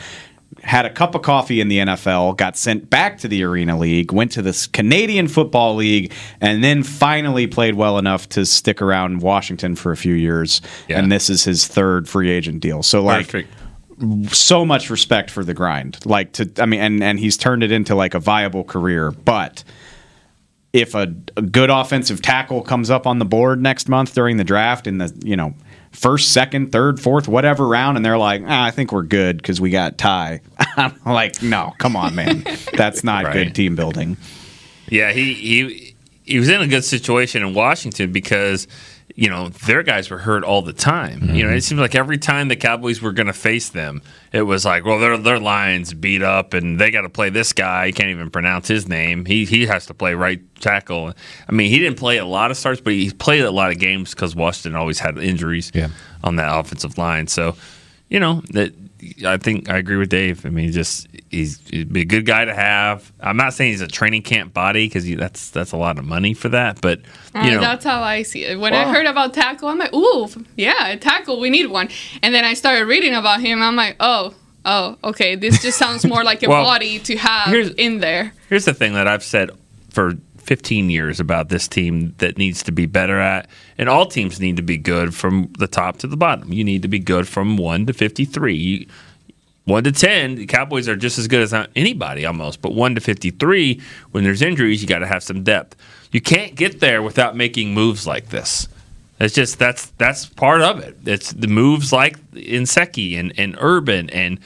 Had a cup of coffee in the NFL, got sent back to the Arena League, went to this Canadian Football League, and then finally played well enough to stick around Washington for a few years. And this is his third free agent deal. So like Perfect. So much respect for the grind. Like to, I mean, and and he's turned it into like a viable career. But if a, a good offensive tackle comes up on the board next month during the draft in the you know first, second, third, fourth, whatever round, and they're like, ah, I think we're good because we got Ty. (laughs) I'm like, no, come on, man, that's not (laughs) Right. good team building. Yeah, he he he was in a good situation in Washington because you know their guys were hurt all the time. You know, it seems like every time the Cowboys were going to face them, it was like, well, their their lines beat up, and they got to play this guy. Can't even pronounce his name. He he has to play right tackle. I mean, he didn't play a lot of starts, but he played a lot of games because Washington always had injuries on that offensive line. So, you know that. I think I agree with Dave. I mean, just he's he'd be a good guy to have. I'm not saying he's a training camp body because that's that's a lot of money for that. But Uh, you know, that's how I see it. When I heard about tackle, I'm like, ooh, yeah, a tackle, we need one. And then I started reading about him. I'm like, oh, oh, okay, this just sounds more like a (laughs) Well, body to have in there. Here's the thing that I've said for 15 years about this team that needs to be better at, and all teams need to be good from the top to the bottom. You need to be good from 1 to 53. You, 1 to 10, the Cowboys are just as good as anybody almost, but 1 to 53, when there's injuries, you got to have some depth. You can't get there without making moves like this. It's just that's that's part of it. It's the moves like Nsekhe and, and Urban and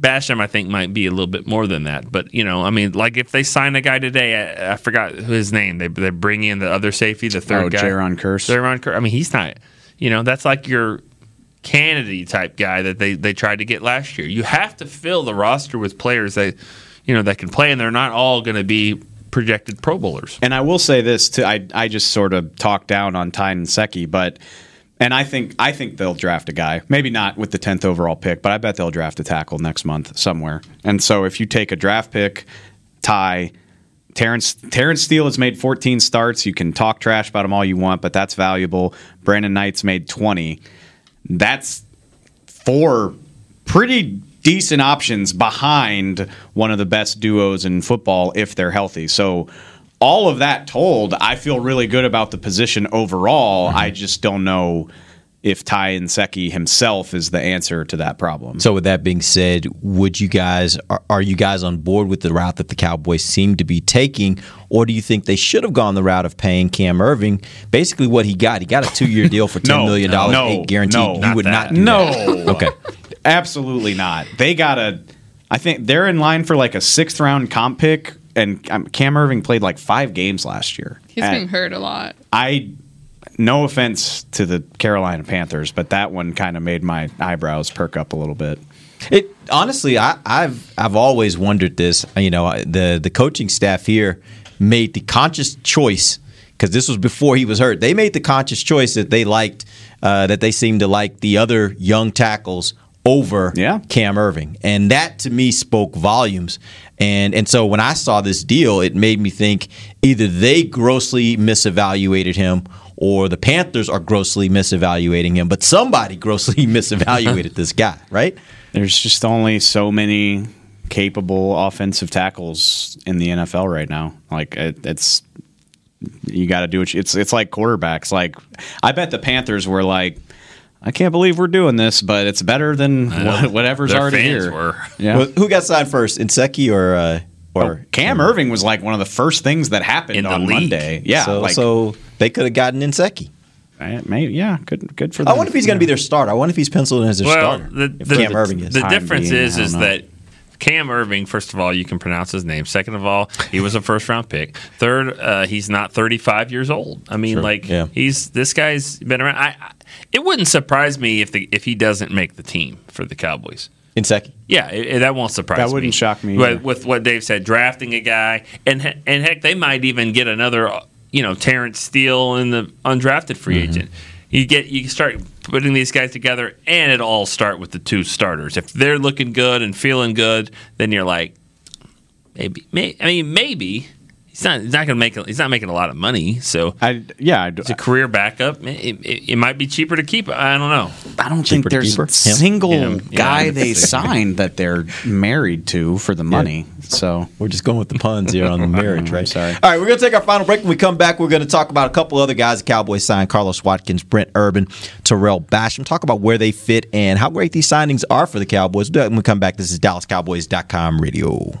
Basham, I think, might be a little bit more than that. But you know, I mean, like if they sign a guy today, I, I forgot his name. They they bring in the other safety, the third Oh, guy, Jayron Kearse. Jayron Kearse. I mean, he's not. You know, that's like your Kennedy type guy that they they tried to get last year. You have to fill the roster with players that you know that can play, and they're not all going to be projected Pro Bowlers. And I will say this too. I I just sort of talked down on Ty Nsekhe, but and I think I think they'll draft a guy. Maybe not with the tenth overall pick, but I bet they'll draft a tackle next month somewhere. And so if you take a draft pick, Ty. Terence Terence Steele has made 14 starts. You can talk trash about him all you want, but that's valuable. Brandon Knight's made 20. That's four pretty decent options behind one of the best duos in football if they're healthy. So all of that told, I feel really good about the position overall. Mm-hmm. I just don't know if Ty Nsekhe himself is the answer to that problem. So, with that being said, would you guys are, are you guys on board with the route that the Cowboys seem to be taking, or do you think they should have gone the route of paying Cam Erving basically what he got? He got a two year deal for (laughs) ten No, million dollars, no, guaranteed. no, you would that. not No. Okay. Absolutely not. They got a. I think they're in line for like a sixth round comp pick, and um, Cam Erving played like five games last year. He's And been hurt a lot. I, no offense to the Carolina Panthers, but that one kind of made my eyebrows perk up a little bit. It honestly, I, I've I've always wondered this. You know, the the coaching staff here made the conscious choice because this was before he was hurt. They made the conscious choice that they liked uh, that they seemed to like the other young tackles over Cam Erving, and that to me spoke volumes. And and so when I saw this deal, it made me think either they grossly misevaluated him or the Panthers are grossly misevaluating him, but somebody grossly (laughs) misevaluated this guy, right? There's just only so many capable offensive tackles in the NFL right now. Like it, it's you got to do it. It's it's like quarterbacks. Like I bet the Panthers were like, I can't believe we're doing this, but it's better than what, whatever's Their already fans here. were. Yeah. Well, who got signed first, Nsekhe or uh, or Cam Erving was like one of the first things that happened on Monday. Yeah, so, like, so they could have gotten Nsekhe. eh, maybe yeah, good good for. I wonder if he's going to be their starter. I wonder if he's penciled in as their well, starter. the, the, Cam Erving is. the difference being, is is know. that Cam Erving, first of all, you can pronounce his name. Second of all, he was a first round pick. Third, uh, he's not 35 years old. I mean, Sure, like yeah. he's this guy's been around. I, I, it wouldn't surprise me if the if he doesn't make the team for the Cowboys. In second, Yeah, it, it- that won't surprise me. That wouldn't shock me With, with what Dave said, drafting a guy, and and heck, they might even get another, you know, Terence Steele in the undrafted free Mm-hmm. agent. You get you start putting these guys together, and it all start with the two starters. If they're looking good and feeling good, then you're like, maybe, may, I mean, maybe. He's not. He's not going to make. He's not making a lot of money. So, I yeah, I, it's a career backup. It, it, it might be cheaper to keep. I don't know. I don't Cheaper think there's a single Him. Yeah, guy I they signed that they're married to for the money. So We're just going with the puns here on the marriage, (laughs) right? sorry. All right, we're going to take our final break. When we come back, we're going to talk about a couple other guys the Cowboys signed Carlos Watkins, Brent Urban, Tarell Basham. Talk about where they fit and how great these signings are for the Cowboys. When we come back, this is DallasCowboys.com radio.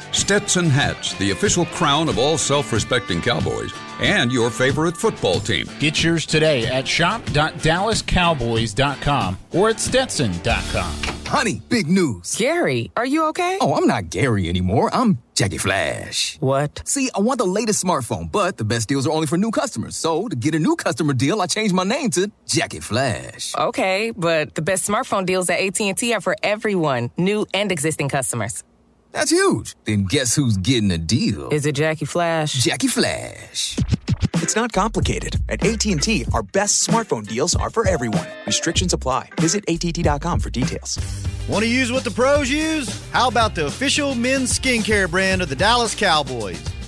Stetson hats, the official crown of all self respecting Cowboys, and your favorite football team. Get yours today at shop.dallascowboys.com or at stetson.com. Honey, big news. Gary, are you okay? Oh, I'm not Gary anymore. I'm Jackie Flash. What? See, I want the latest smartphone, but the best deals are only for new customers. So, to get a new customer deal, I changed my name to Jackie Flash. Okay, but the best smartphone deals at AT&T are for everyone, new and existing customers. That's huge. Then guess who's getting a deal? Is it Jackie Flash? Jackie Flash. It's not complicated. At AT&T, our best smartphone deals are for everyone. Restrictions apply. Visit att.com for details. Want to use what the pros use? How about the official men's skincare brand of the Dallas Cowboys?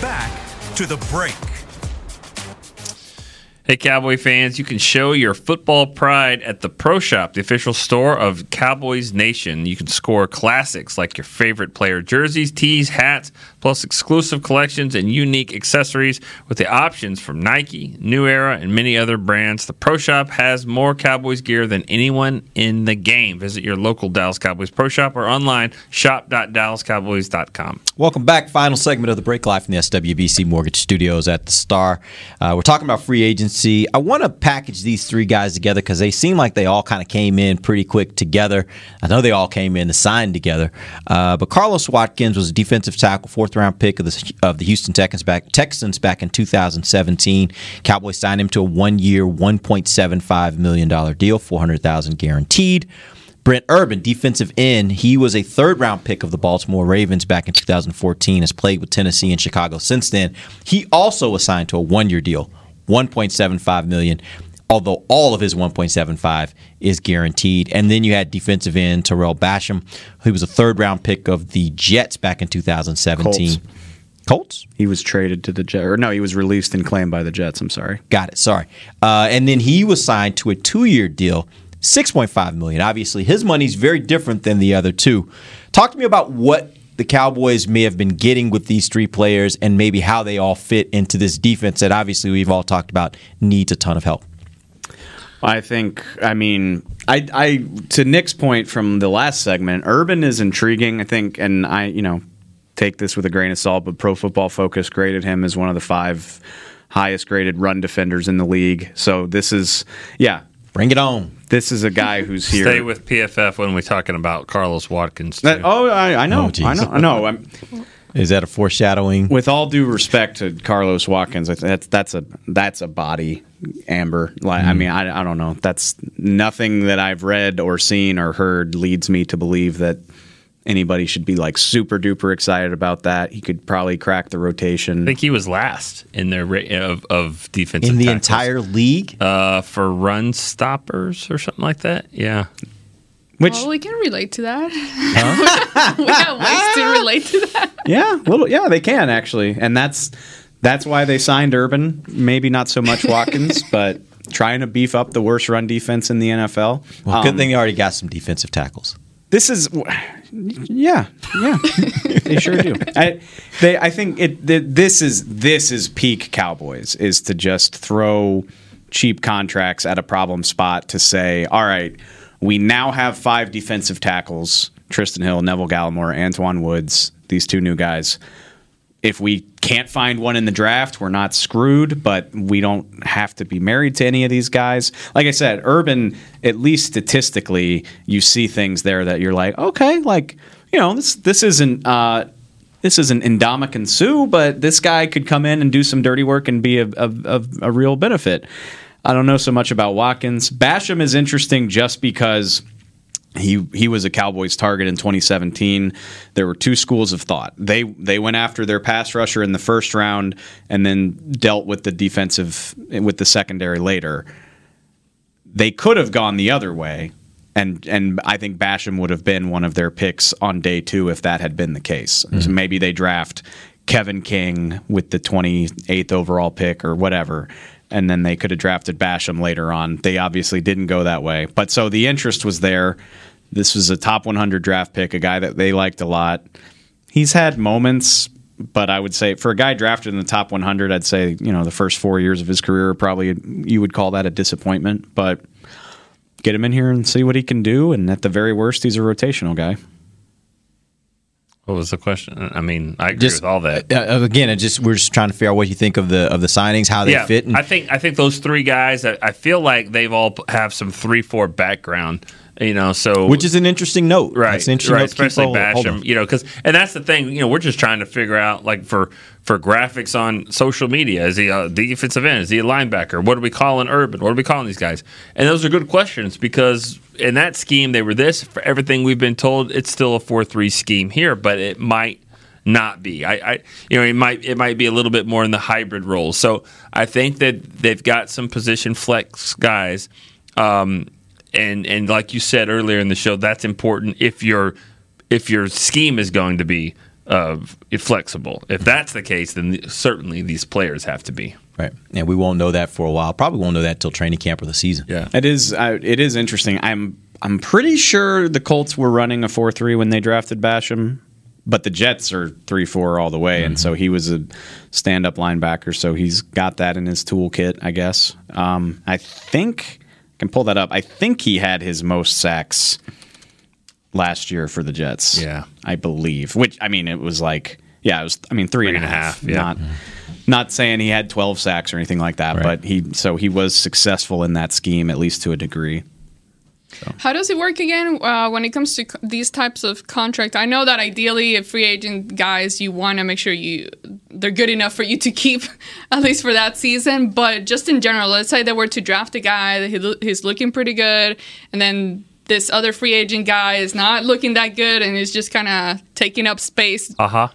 Back to the break. Hey, Cowboy fans, you can show your football pride at the Pro Shop, the official store of Cowboys Nation. You can score classics like your favorite player jerseys, tees, hats, plus exclusive collections and unique accessories with the options from Nike, New Era, and many other brands. The Pro Shop has more Cowboys gear than anyone in the game. Visit your local Dallas Cowboys Pro Shop or online shop.dallascowboys.com. Welcome back. Final segment of the break live from the SWBC Mortgage Studios at the Star. Uh, we're talking about free I want to package these three guys together because they seem like they all kind of came in pretty quick together. I know they all came in to sign together. Uh, but Carlos Watkins was a defensive tackle, fourth round pick of the of the Houston Texans back Texans back in 2017. Cowboys signed him to a one year, 1.75 million dollar deal, 400,000 guaranteed. Brent Urban, defensive end, he was a third round pick of the Baltimore Ravens back in 2014, has played with Tennessee and Chicago since then. He also was signed to a one year deal, 1.75 million although all of his 1.75 is guaranteed. And then you had defensive end Tarell Basham, who was a third round pick of the Jets back in 2017. Colts. Colts? He was traded to the Jets. Or no, he was released and claimed by the Jets. I'm sorry. Got it. Sorry. Uh, and then he was signed to a two year deal, 6.5 million. Obviously, his money's very different than the other two. Talk to me about what the Cowboys may have been getting with these three players and maybe how they all fit into this defense that obviously we've all talked about needs a ton of help. I think. I mean, I, I to Nick's point from the last segment, Urban is intriguing. I think, and I, you know, take this with a grain of salt. But Pro Football Focus graded him as one of the five highest graded run defenders in the league. So this is, yeah, bring it on. This is a guy who's here. Stay with PFF when we're talking about Carlos Watkins. That, oh, I, I know, Oh. I know, I know. I'm, Is that a foreshadowing? with all due respect to Carlos Watkins, that's that's a that's a body, Amber. Like, I hmm. mean, I, I don't know. That's nothing that I've read or seen or heard leads me to believe that anybody should be like super duper excited about that. He could probably crack the rotation. I think he was last in their ra- of, of defensive In the tackles. entire league? uh, for run stoppers or something like that. Yeah, Which well, we can relate to that. (laughs) we have ways to relate to that. yeah, little yeah, they can actually, and that's that's why they signed Urban. Maybe not so much Watkins, (laughs) but trying to beef up the worst run defense in the NFL. Well, good Um, thing they already got some defensive tackles. This is, yeah, yeah, (laughs) they sure do. I, they, I think it. th- This is this is peak Cowboys is to just throw cheap contracts at a problem spot to say, all right, we now have five defensive tackles: Trysten Hill, Neville Gallimore, Antoine Woods. These two new guys. If we can't find one in the draft, we're not screwed, but we don't have to be married to any of these guys. Like I said, Urban, at least statistically, you see things there that you're like, okay, like, you know, this this isn't uh this isn't Ndamukong Suh, but this guy could come in and do some dirty work and be a, a, a, a real benefit. I don't know so much about Watkins. Basham is interesting just because he he was a Cowboys target in 2017. There were two schools of thought. They they went after their pass rusher in the first round and then dealt with the defensive with the secondary later. They could have gone the other way. And and I think Basham would have been one of their picks on day two if that had been the case. So mm-hmm. maybe they draft Kevin King with the 28th overall pick or whatever, and then they could have drafted Basham later on. They obviously didn't go that way. But so the interest was there. This was a top 100 draft pick, a guy that they liked a lot. He's had moments, but I would say for a guy drafted in the top 100, I'd say, you know, the first four years of his career, probably you would call that a disappointment. But get him in here and see what he can do. And at the very worst, he's a rotational guy. what was the question? I mean, I agree Just with all that. Uh, again, it just we're just trying to figure out what you think of the of the signings, how they yeah, fit. And I think I think those three guys. I, I feel like they've all have some three four background. You know, so which is an interesting note. right, That's an interesting right, note keep especially. Basham. You know, because and that's the thing. You know, we're just trying to figure out like for for graphics on social media. Is he a defensive end? Is he a linebacker? What are we calling Urban? What are we calling these guys? And those are good questions because in that scheme they were this. For everything we've been told, it's still a four three scheme here, but it might not be. I, I, you know, it might it might be a little bit more in the hybrid role. So I think that they've got some position flex guys, um, and and like you said earlier in the show, that's important if your if your scheme is going to be uh, flexible. If that's the case, then certainly these players have to be. Right. And we won't know that for a while. Probably won't know that till training camp or the season. Yeah. It is. Uh, it is interesting. I'm. I'm pretty sure the Colts were running a four three when they drafted Basham, but the Jets are three four all the way, and so he was a stand up linebacker. So he's got that in his toolkit, I guess. Um, I think I can pull that up. I think he had his most sacks last year for the Jets. Yeah. I believe. Which I mean, it was like yeah, it was. I mean, three, Three and and a half. half, yeah. Not not saying he had twelve sacks or anything like that, but he so he was successful in that scheme at least to a degree. How does it work again uh, when it comes to co- these types of contract? I know that ideally, if free agent guys, you want to make sure you they're good enough for you to keep (laughs) at least for that season. But just in general, let's say they were to draft a guy that he, he's looking pretty good, and then this other free agent guy is not looking that good and is just kind of taking up space. Uh huh.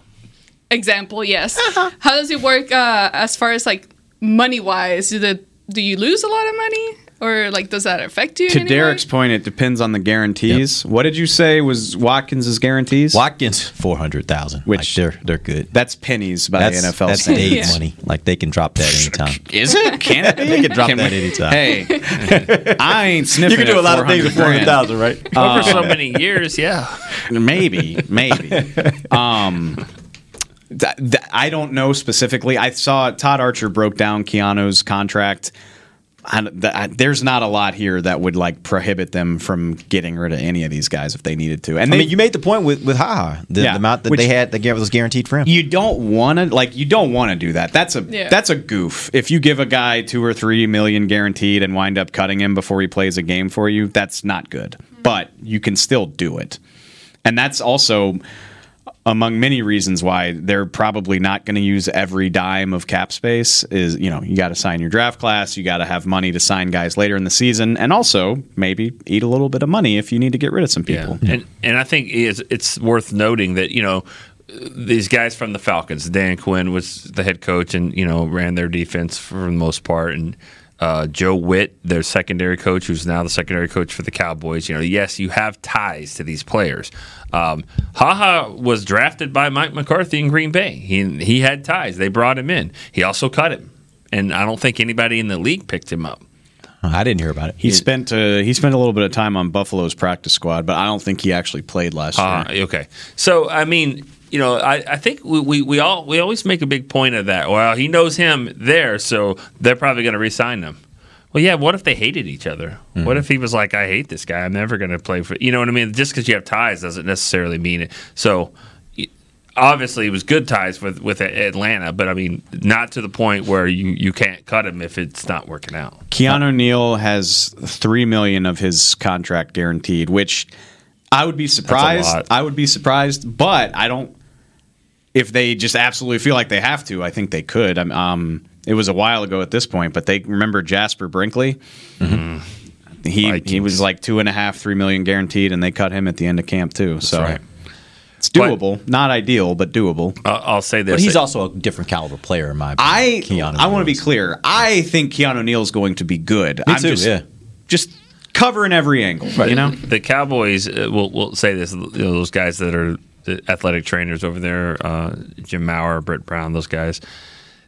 Example, yes. How does it work uh, as far as like money wise? Do the do you lose a lot of money, or like does that affect you? in To any way? Derek's point, it depends on the guarantees. What did you say was Watkins's guarantees? Watkins four hundred thousand. Which like they're they're good. That's pennies by that's, the NFL That's standards. Dave (laughs) money. Like they can drop that anytime. (laughs) Is it? Can it? They can drop Can that we- anytime. Hey, (laughs) I ain't sniffing. You can do a lot of things with 400,000, right? Over so Um, many years, yeah. Maybe, maybe. Um, th- th- I don't know specifically. I saw Todd Archer broke down Keanu's contract. I, th- I- there's not a lot here that would like prohibit them from getting rid of any of these guys if they needed to. And I they, mean, you made the point with with Ha Ha, the, Yeah, the amount that which- they had that gave- was guaranteed for him. you don't want to like you don't want to do that. That's a Yeah. that's a goof. If you give a guy two or three million guaranteed and wind up cutting him before he plays a game for you, that's not good. Hmm. But you can still do it, and that's also among many reasons why they're probably not going to use every dime of cap space. Is you know you got to sign your draft class, you got to have money to sign guys later in the season, and also maybe eat a little bit of money if you need to get rid of some people. And and I think it's, it's worth noting that you know these guys from the Falcons, Dan Quinn was the head coach and you know ran their defense for the most part, and uh, Joe Whitt, their secondary coach, who's now the secondary coach for the Cowboys. You know, yes, you have ties to these players. Um, Ha Ha was drafted by Mike McCarthy in Green Bay. He he had ties. They brought him in. He also cut him, and I don't think anybody in the league picked him up. I didn't hear about it. He spent uh, he spent a little bit of time on Buffalo's practice squad, but I don't think he actually played last Ah, year. okay. So I mean, you know, I, I think we, we, we all we always make a big point of that. Well, he knows him there, so they're probably going to re-sign him. Well, yeah. What if they hated each other? Mm-hmm. What if he was like, "I hate this guy. I'm never going to play for." You know what I mean? Just because you have ties doesn't necessarily mean it. So. Obviously, it was good ties with, with Atlanta, but I mean, not to the point where you, you can't cut him if it's not working out. Keanu Neal has three million of his contract guaranteed, which I would be surprised. I would be surprised, but I don't. If they just absolutely feel like they have to, I think they could. Um, Um, it was a while ago at this point, but they remember Jasper Brinkley. He he was like two and a half, three million guaranteed, and they cut him at the end of camp too. so right. it's doable, not ideal, but doable. I'll, I'll say this: But he's also a different caliber player in my opinion. I I want to be clear. I think Keanu Neal's going to be good. Me I'm too, just, yeah. just covering every angle. You know, the Cowboys uh, will will say this. You know, those guys that are the athletic trainers over there, uh, Jim Maurer, Britt Brown, those guys.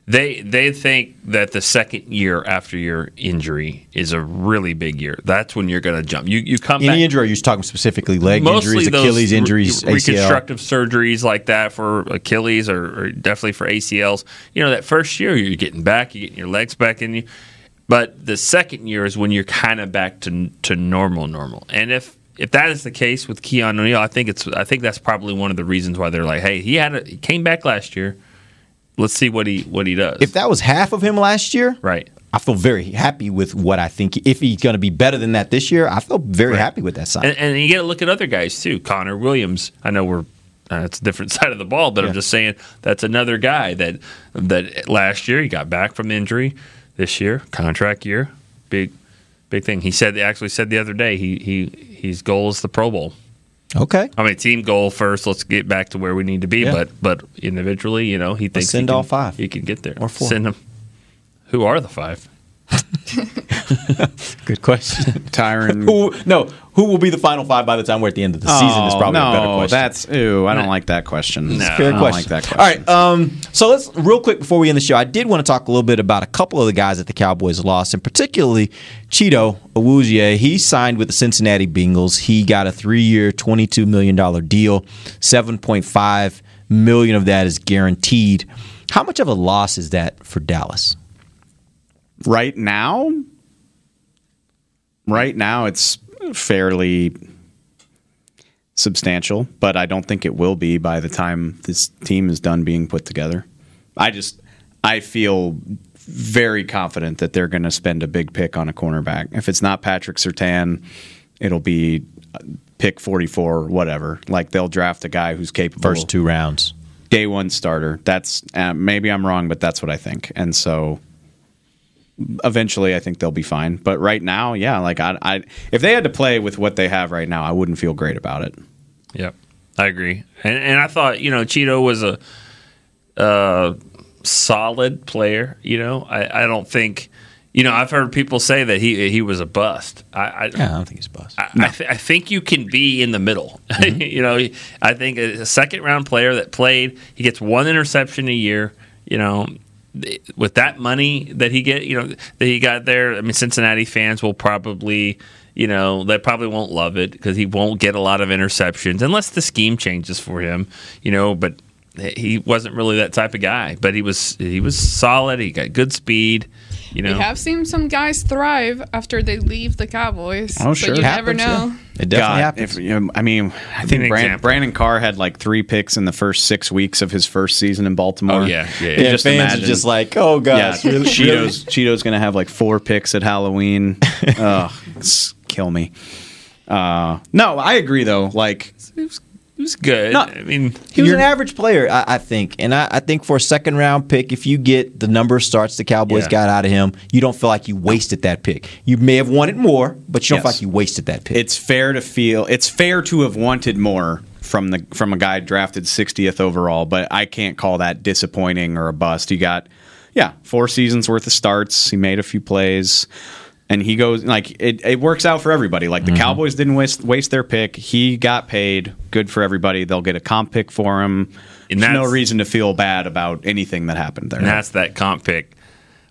They they think that the second year after your injury is a really big year. That's when you're going to jump. You you come Any back. injury? Are you talking specifically leg injuries, Achilles re- injuries, ACL? reconstructive surgeries like that for Achilles or, or definitely for ACLs. You know, that first year you're getting back, you're getting your legs back in you. But the second year is when you're kind of back to to normal, normal. And if if that is the case with Keanu Neal, I think it's I think that's probably one of the reasons why they're like, hey, he had a, he came back last year. Let's see what he what he does. If that was half of him last year, right? I feel very happy with what I think. If he's going to be better than that this year, I feel very happy with that sign. And, and you got to look at other guys too. Connor Williams. I know we're uh, it's a different (laughs) side of the ball, but I'm just saying that's another guy that that last year he got back from injury. This year, contract year, big big thing. He said actually said the other day he he his goal is the Pro Bowl. Okay. I mean, team goal first. Let's get back to where we need to be. Yeah. But but individually, you know, he thinks send he can, all five. He can get there Or four. Send them. Who are the five? (laughs) Good question. Tyron. who, no, who will be the final five by the time we're at the end of the season is Oh, probably no, a better question. that's ew. I don't like that question. It's a I fair don't question. like that question. All right. Um, so let's real quick before we end the show. I did want to talk a little bit about a couple of the guys that the Cowboys lost, and particularly Chido Awuzie. He signed with the Cincinnati Bengals. He got a three-year, twenty-two million dollar deal. Seven point five million of that is guaranteed. How much of a loss is that for Dallas? Right now, right now it's fairly substantial, but I don't think it will be by the time this team is done being put together. I just I feel very confident that they're going to spend a big pick on a cornerback. If it's not Patrick Surtain, it'll be pick 44 whatever. Like they'll draft a guy who's capable First two rounds. day one starter. That's uh, maybe I'm wrong, but that's what I think. And so eventually, I think they'll be fine. But right now, yeah, like I, I, if they had to play with what they have right now, I wouldn't feel great about it. Yep, I agree. And and I thought you know Chido was a, uh solid player. You know, I, I don't think. You know, I've heard people say that he he was a bust. I, I, Yeah, I don't think he's a bust. I, I, th- I think you can be in the middle. (laughs) you know, I think a second round player that played, he gets one interception a year. You know, th- with that money that he get, you know, that he got there. I mean, Cincinnati fans will probably, you know, they probably won't love it because he won't get a lot of interceptions unless the scheme changes for him. You know, but he wasn't really that type of guy. But he was he was solid. He got good speed. You know, We have seen some guys thrive after they leave the Cowboys. Oh, but sure. you Happens, never know. It definitely God, happens. If, you know, I mean, I think an Brand. Brandon Carr had like three picks in the first six weeks of his first season in Baltimore. Oh, yeah, yeah, You yeah. Just fans are just like, oh gosh, yeah, really? Chido's. Chido's gonna have like four picks at Halloween. (laughs) Ugh, kill me. Uh, no, I agree though. Like, he was good. No, I mean, He was an average player, I, I think, and I, I think for a second round pick, if you get the number of starts the Cowboys Yeah. got out of him, you don't feel like you wasted that pick. You may have wanted more, but you don't Yes. feel like you wasted that pick. it's fair to feel. It's fair to have wanted more from the from a guy drafted 60th overall, but I can't call that disappointing or a bust. He got, yeah, four seasons worth of starts. He made a few plays. And he goes like it, it works out for everybody. Like the Mm-hmm. Cowboys didn't waste waste their pick. He got paid. Good for everybody. They'll get a comp pick for him. And There's no reason to feel bad about anything that happened there. and that's that comp pick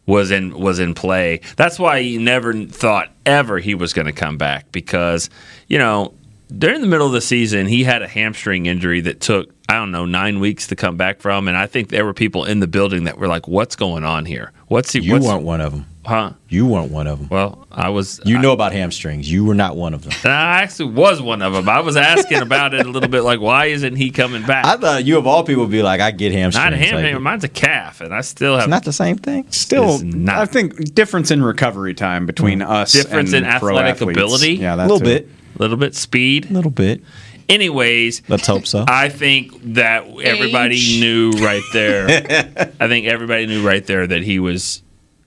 was in was in play. That's why you never thought ever he was going to come back because you know during the middle of the season he had a hamstring injury that took I don't know nine weeks to come back from, and I think there were people in the building that were like, "What's going on here? What's he? you what's, weren't one of them. Huh? You weren't one of them. Well, I was. You know about hamstrings. You were not one of them. I actually was one of them. I was asking about it a little bit, like, why isn't he coming back? I thought you of all people would be like, I get hamstrings. Not a hamstring. Like, mine's a calf, and I still have it's not the same thing. Still, It's not. I think difference in recovery time between hmm. us. difference and in pro athletic athletes. ability. Yeah, A that's little bit. a little bit speed. A little bit. Anyways, Let's hope so. I think that everybody Age. knew right there. (laughs) I think everybody knew right there that he was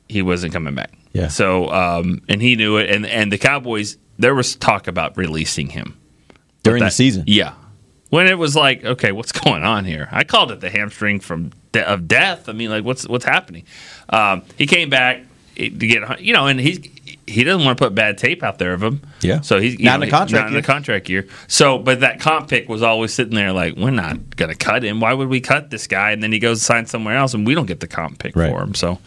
he wasn't coming back. Yeah. So um, and he knew it, and and the Cowboys there was talk about releasing him During But the season. Yeah. When it was like, okay, what's going on here? I called it the hamstring from de- of death. I mean, like, what's what's happening? Um, he came back to get, you know, and he's he doesn't want to put bad tape out there of him. Yeah. So he's Not in the contract Not in year. the contract year. So, but that comp pick was always sitting there like, we're not going to cut him. Why would we cut this guy? And then he goes and signs somewhere else, and we don't get the comp pick Right. for him. So,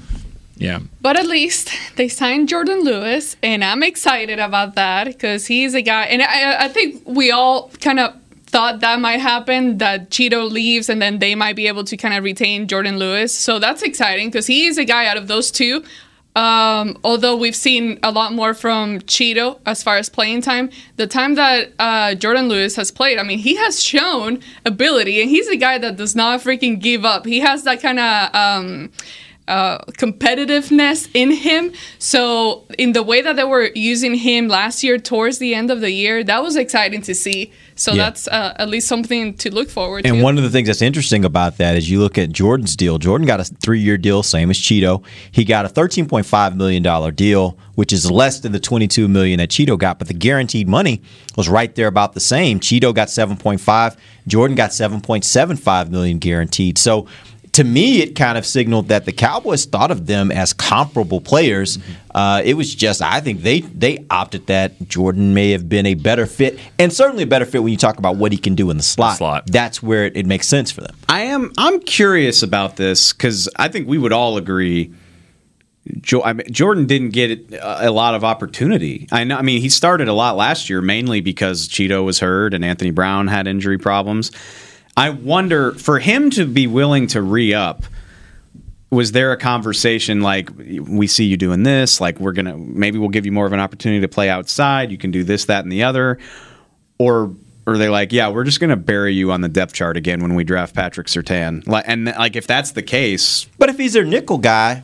yeah. But at least they signed Jourdan Lewis, and I'm excited about that because he's a guy, and I, I think we all kind of thought that might happen that Chido leaves and then they might be able to kind of retain Jourdan Lewis. So that's exciting because he is a guy out of those two. Um, although we've seen a lot more from Chido as far as playing time, the time that uh, Jourdan Lewis has played, I mean, he has shown ability, and he's a guy that does not freaking give up. He has that kind of um, uh, competitiveness in him. So, in the way that they were using him last year towards the end of the year, that was exciting to see. So, Yeah. that's uh, at least something to look forward And to. And one of the things that's interesting about that is you look at Jourdan's deal. Jourdan got a three year deal, same as Chido. He got a $13.5 million deal, which is less than the 22 million that Chido got, but the guaranteed money was right there about the same. Chido got 7.5, Jourdan got 7.75 million guaranteed. So to me, it kind of signaled that the Cowboys thought of them as comparable players. Uh, it was just, I think they they opted that Jourdan may have been a better fit, and certainly a better fit when you talk about what he can do in the slot. slot. That's where it, it makes sense for them. I am. I'm curious about this because I think we would all agree. Jo- I mean, Jourdan didn't get a a lot of opportunity. I know. I mean, he started a lot last year, mainly because Chido was hurt and Anthony Brown had injury problems. I wonder for him to be willing to re up. Was there a conversation like we see you doing this? Like we're gonna maybe we'll give you more of an opportunity to play outside. You can do this, that, and the other, or or are they like, yeah, we're just gonna bury you on the depth chart again when we draft Patrick Surtain? Like, and like if that's the case, But if he's their nickel guy,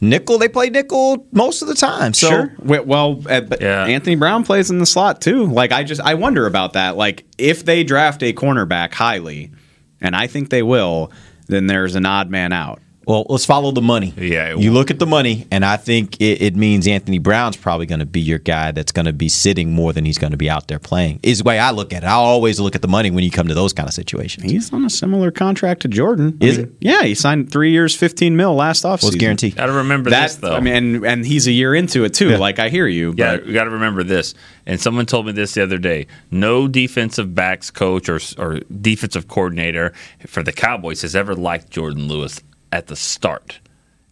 nickel they play nickel most of the time. So sure. Well, uh, Anthony Brown plays in the slot too. Like I just I wonder about that. Like if they draft a cornerback highly, and I think they will, then there's an odd man out. Well, let's follow the money. Yeah, you look at the money, and I think it, it means Anthony Brown's probably going to be your guy that's going to be sitting more than he's going to be out there playing. Is the way I look at it. I always look at the money when you come to those kind of situations. He's on a similar contract to Jourdan. Is I mean, Yeah, he signed three years, fifteen mil last offseason. Was guaranteed. Got to remember That this though. I mean, and, and he's a year into it too. Like I hear you. Yeah, but you got to remember this. And someone told me this the other day. No defensive backs coach or or defensive coordinator for the Cowboys has ever liked Jourdan Lewis at the start.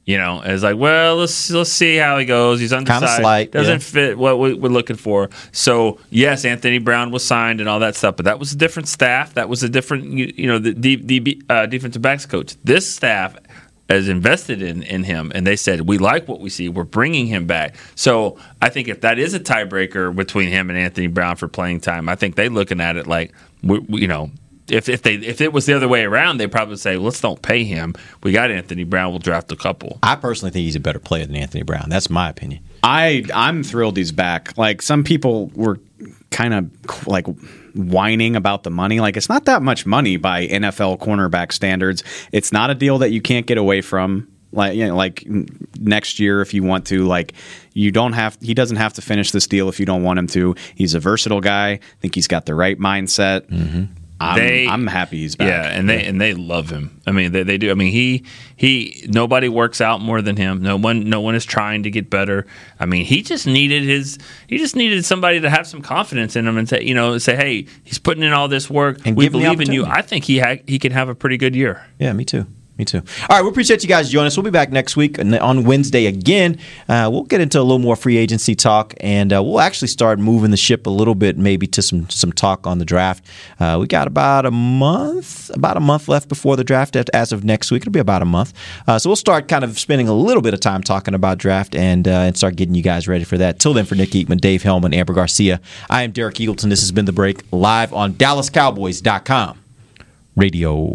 You know, it's like, well, let's let's see how he goes. He's undecided. slight, doesn't yeah. fit what we- we're looking for. So yes, Anthony Brown was signed and all that stuff, but that was a different staff. That was a different, you, you know, the, the, the uh, defensive backs coach. This staff has invested in in him, and they said we like what we see. We're bringing him back. So I think if that is a tiebreaker between him and Anthony Brown for playing time, I think they're looking at it like we, we- you know. If, if they if it was the other way around, they'd probably say, "Let's don't pay him. We got Anthony Brown. We'll draft a couple." I personally think he's a better player than Anthony Brown. That's my opinion. I I'm thrilled he's back. Like some people were kind of like whining about the money. Like it's not that much money by NFL cornerback standards. It's not a deal that you can't get away from. Like you know, like next year if you want to. Like you don't have. He doesn't have to finish this deal if you don't want him to. He's a versatile guy. I think he's got the right mindset. Mm-hmm. I'm, They- I'm happy he's back. Yeah, and they and they love him. I mean, they, they do. I mean, he he nobody works out more than him. No one no one is trying to get better. I mean, he just needed his he just needed somebody to have some confidence in him and say, you know, say, "Hey, he's putting in all this work. And we give him the believe in you." I think he ha- he can have a pretty good year. Yeah, me too. Me too. All right, we appreciate you guys joining us. We'll be back next week on Wednesday again. Uh, we'll get into a little more free agency talk, and uh, we'll actually start moving the ship a little bit, maybe to some some talk on the draft. Uh, we got about a month, about a month left before the draft. As of next week, it'll be about a month. Uh, so we'll start kind of spending a little bit of time talking about draft and uh, and start getting you guys ready for that. Till then, for Nick Eatman, Dave Helman, Amber Garcia, I am Derek Eagleton. This has been the break live on DallasCowboys.com radio.